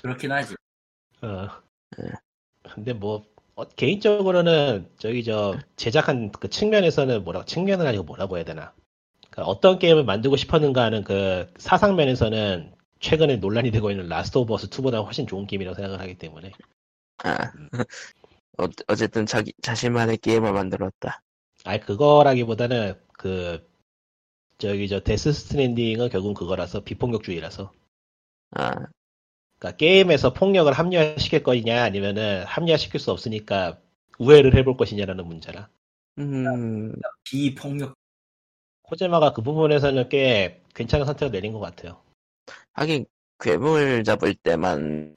그렇긴 하지. 어. 네. 근데 뭐 어, 개인적으로는 저기 저 제작한 그 측면에서는 뭐라고 측면은 아니고 뭐라고 해야 되나 그러니까 어떤 게임을 만들고 싶었는가 하는 그 사상면에서는 최근에 논란이 되고 있는 라스트 오브 어스 2보다 훨씬 좋은 게임이라고 생각을 하기 때문에 아. 어, 어쨌든 자기, 자신만의 게임을 만들었다. 아니 그거라기보다는 그 저기 저 데스 스트랜딩은 결국 그거라서 비폭력주의라서 아, 그러니까 게임에서 폭력을 합리화시킬 거냐 아니면은 합리화시킬 수 없으니까 우회를 해볼 것이냐라는 문제라. 음, 비폭력. 코지마가 그 부분에서는 꽤 괜찮은 선택을 내린 것 같아요. 하긴, 괴물 잡을 때만,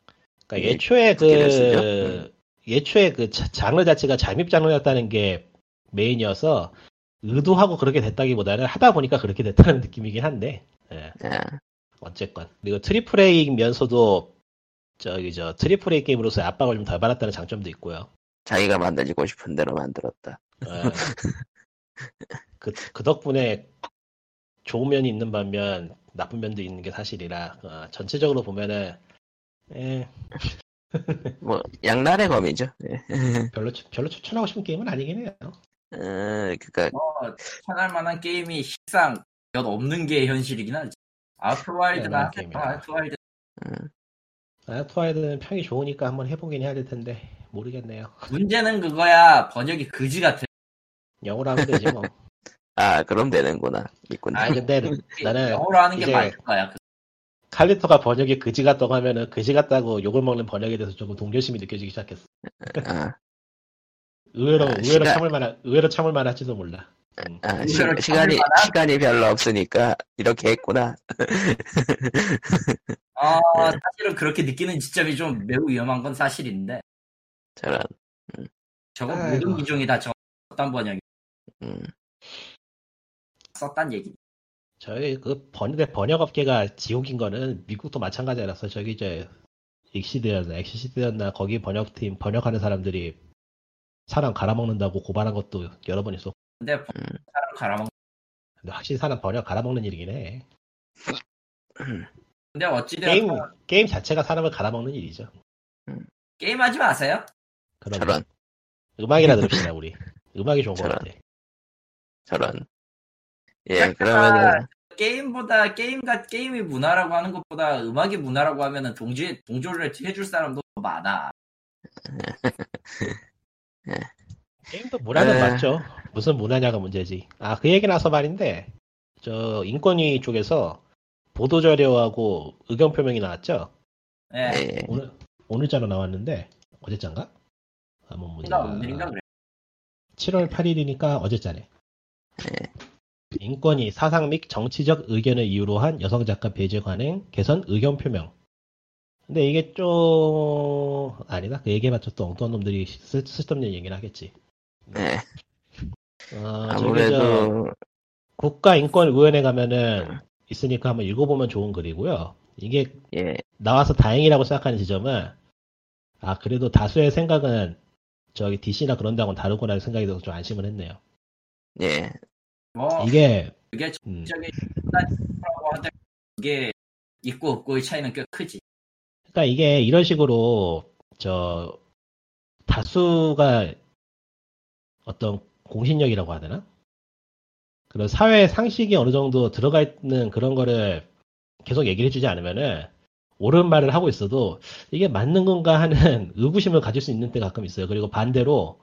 그러니까 예, 애초에 그 됐으죠? 애초에 그 자- 장르 자체가 잠입 장르였다는 게 메인이어서 의도하고 그렇게 됐다기보다는 하다 보니까 그렇게 됐다는 느낌이긴 한데. 예, 아, 어쨌건. 그리고 triple A면서도 저기 저 triple A 게임으로서 압박을 좀 덜 받았다는 장점도 있고요. 자기가 만들고 싶은 대로 만들었다. 예. 그, 그 덕분에 좋은 면이 있는 반면 나쁜 면도 있는 게 사실이라 어, 전체적으로 보면은 예, 뭐, 양날의 검이죠. 예. 별로 추- 별로 추천하고 싶은 게임은 아니긴 해요. 어, 그니까, 추천할 만한 게임이 실상 몇 없는 게 현실이긴 하지. 아웃와일드나 네. 아웃와일드. 음, 아, 트와이드는 평이 좋으니까 한번 해보긴 해야 될 텐데 모르겠네요. 문제는 그거야 번역이 그지 같아. 영어로 하면 되지 뭐. 아, 그럼 되는구나. 있구나. 아 근데 나는 영어로 하는 게 맞을 거야. 그- 칼리토가 번역이 그지 같다고 하면은 그지 같다고 욕을 먹는 번역에 대해서 조금 동정심이 느껴지기 시작했어. 아, 의외로 아, 의외로 시간- 참을 만한 의외로 참을 만할지도 몰라. 음. 아, 시, 이거를 시간이? 시간이 별로 없으니까, 이렇게 했구나. 어, 네. 사실은 그렇게 느끼는 지점이 좀 매우 위험한 건 사실인데 저런, 저거 아이고. 모든 기종이 다 저딴 번역이 음, 썼단 얘기. 저희 그 번역 번역 업계가 지옥인 거는 미국도 마찬가지라서 저기 이제 엑시드였나 엑시드였나 거기 번역팀 번역하는 사람들이 사람 갈아먹는다고 고발한 것도 여러 번 있었고 근데 음. 사람 갈아먹. 근데 확실히 사람 번역 갈아먹는 일이긴 해. 근데 어찌되었 게임 게임 자체가 사람을 갈아먹는 일이죠. 게임 하지 마세요. 그런 저런. 음악이나 들읍시다 우리. 음악이 좋은 것 저런. 같아. 저런. 예, 약간 그러면은, 게임보다 게임과 게임이 문화라고 하는 것보다 음악이 문화라고 하면은 동지 동조를 해줄 사람도 더 많아. 게임도 문화는 에. 맞죠. 무슨 문화냐가 문제지. 아, 그 얘기 나서 말인데, 저, 인권위 쪽에서 보도자료하고 의견 표명이 나왔죠? 예. 예, 오늘, 오늘자로 나왔는데, 어제짠가? 아, 뭐, 오늘인가 그래. 7월 8일이니까 어제자네. 예. 인권위 사상 및 정치적 의견을 이유로 한 여성 작가 배제 관행 개선 의견 표명. 근데 이게 좀 아니다. 그 얘기해봤자 또 엉뚱한 놈들이 쓸- 쓸데없는 얘기를 하겠지. 예. 어, 저기 저 아무래도, 국가인권위원회 가면은 있으니까 한번 읽어보면 좋은 글이고요. 이게 예, 나와서 다행이라고 생각하는 지점은 아 그래도 다수의 생각은 저기 DC나 그런 데하고는 다르구나 생각이 들어서 좀 안심을 했네요. 예, 뭐 이게 그게 음, 저기 라고 하는데 그게 있고 없고의 차이는 꽤 크지. 그러니까 이게 이런 식으로 저 다수가 어떤 공신력이라고 해야 되나? 그런 사회 상식이 어느 정도 들어가 있는 그런 거를 계속 얘기를 해주지 않으면은 옳은 말을 하고 있어도 이게 맞는 건가 하는 의구심을 가질 수 있는 때 가끔 있어요. 그리고 반대로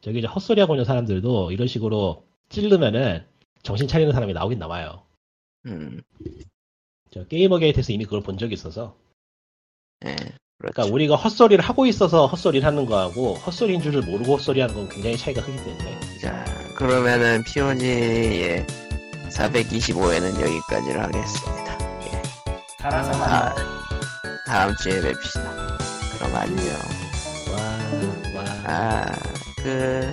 저기 이제 헛소리하고 있는 사람들도 이런 식으로 찌르면은 정신 차리는 사람이 나오긴 나와요. 음, 저 게이머 게이트에서 이미 그걸 본 적이 있어서 예, 그러니까 그렇죠. 우리가 헛소리를 하고 있어서 헛소리를 하는 거하고 헛소리인 줄을 모르고 헛소리 하는 건 굉장히 차이가 크기 때문에 자, 그러면은 피오니의 425회는 여기까지로 하겠습니다. 예. 살아서 아. 다음 주에 뵙시다. 그럼 안녕. 와, 와. 아, 그,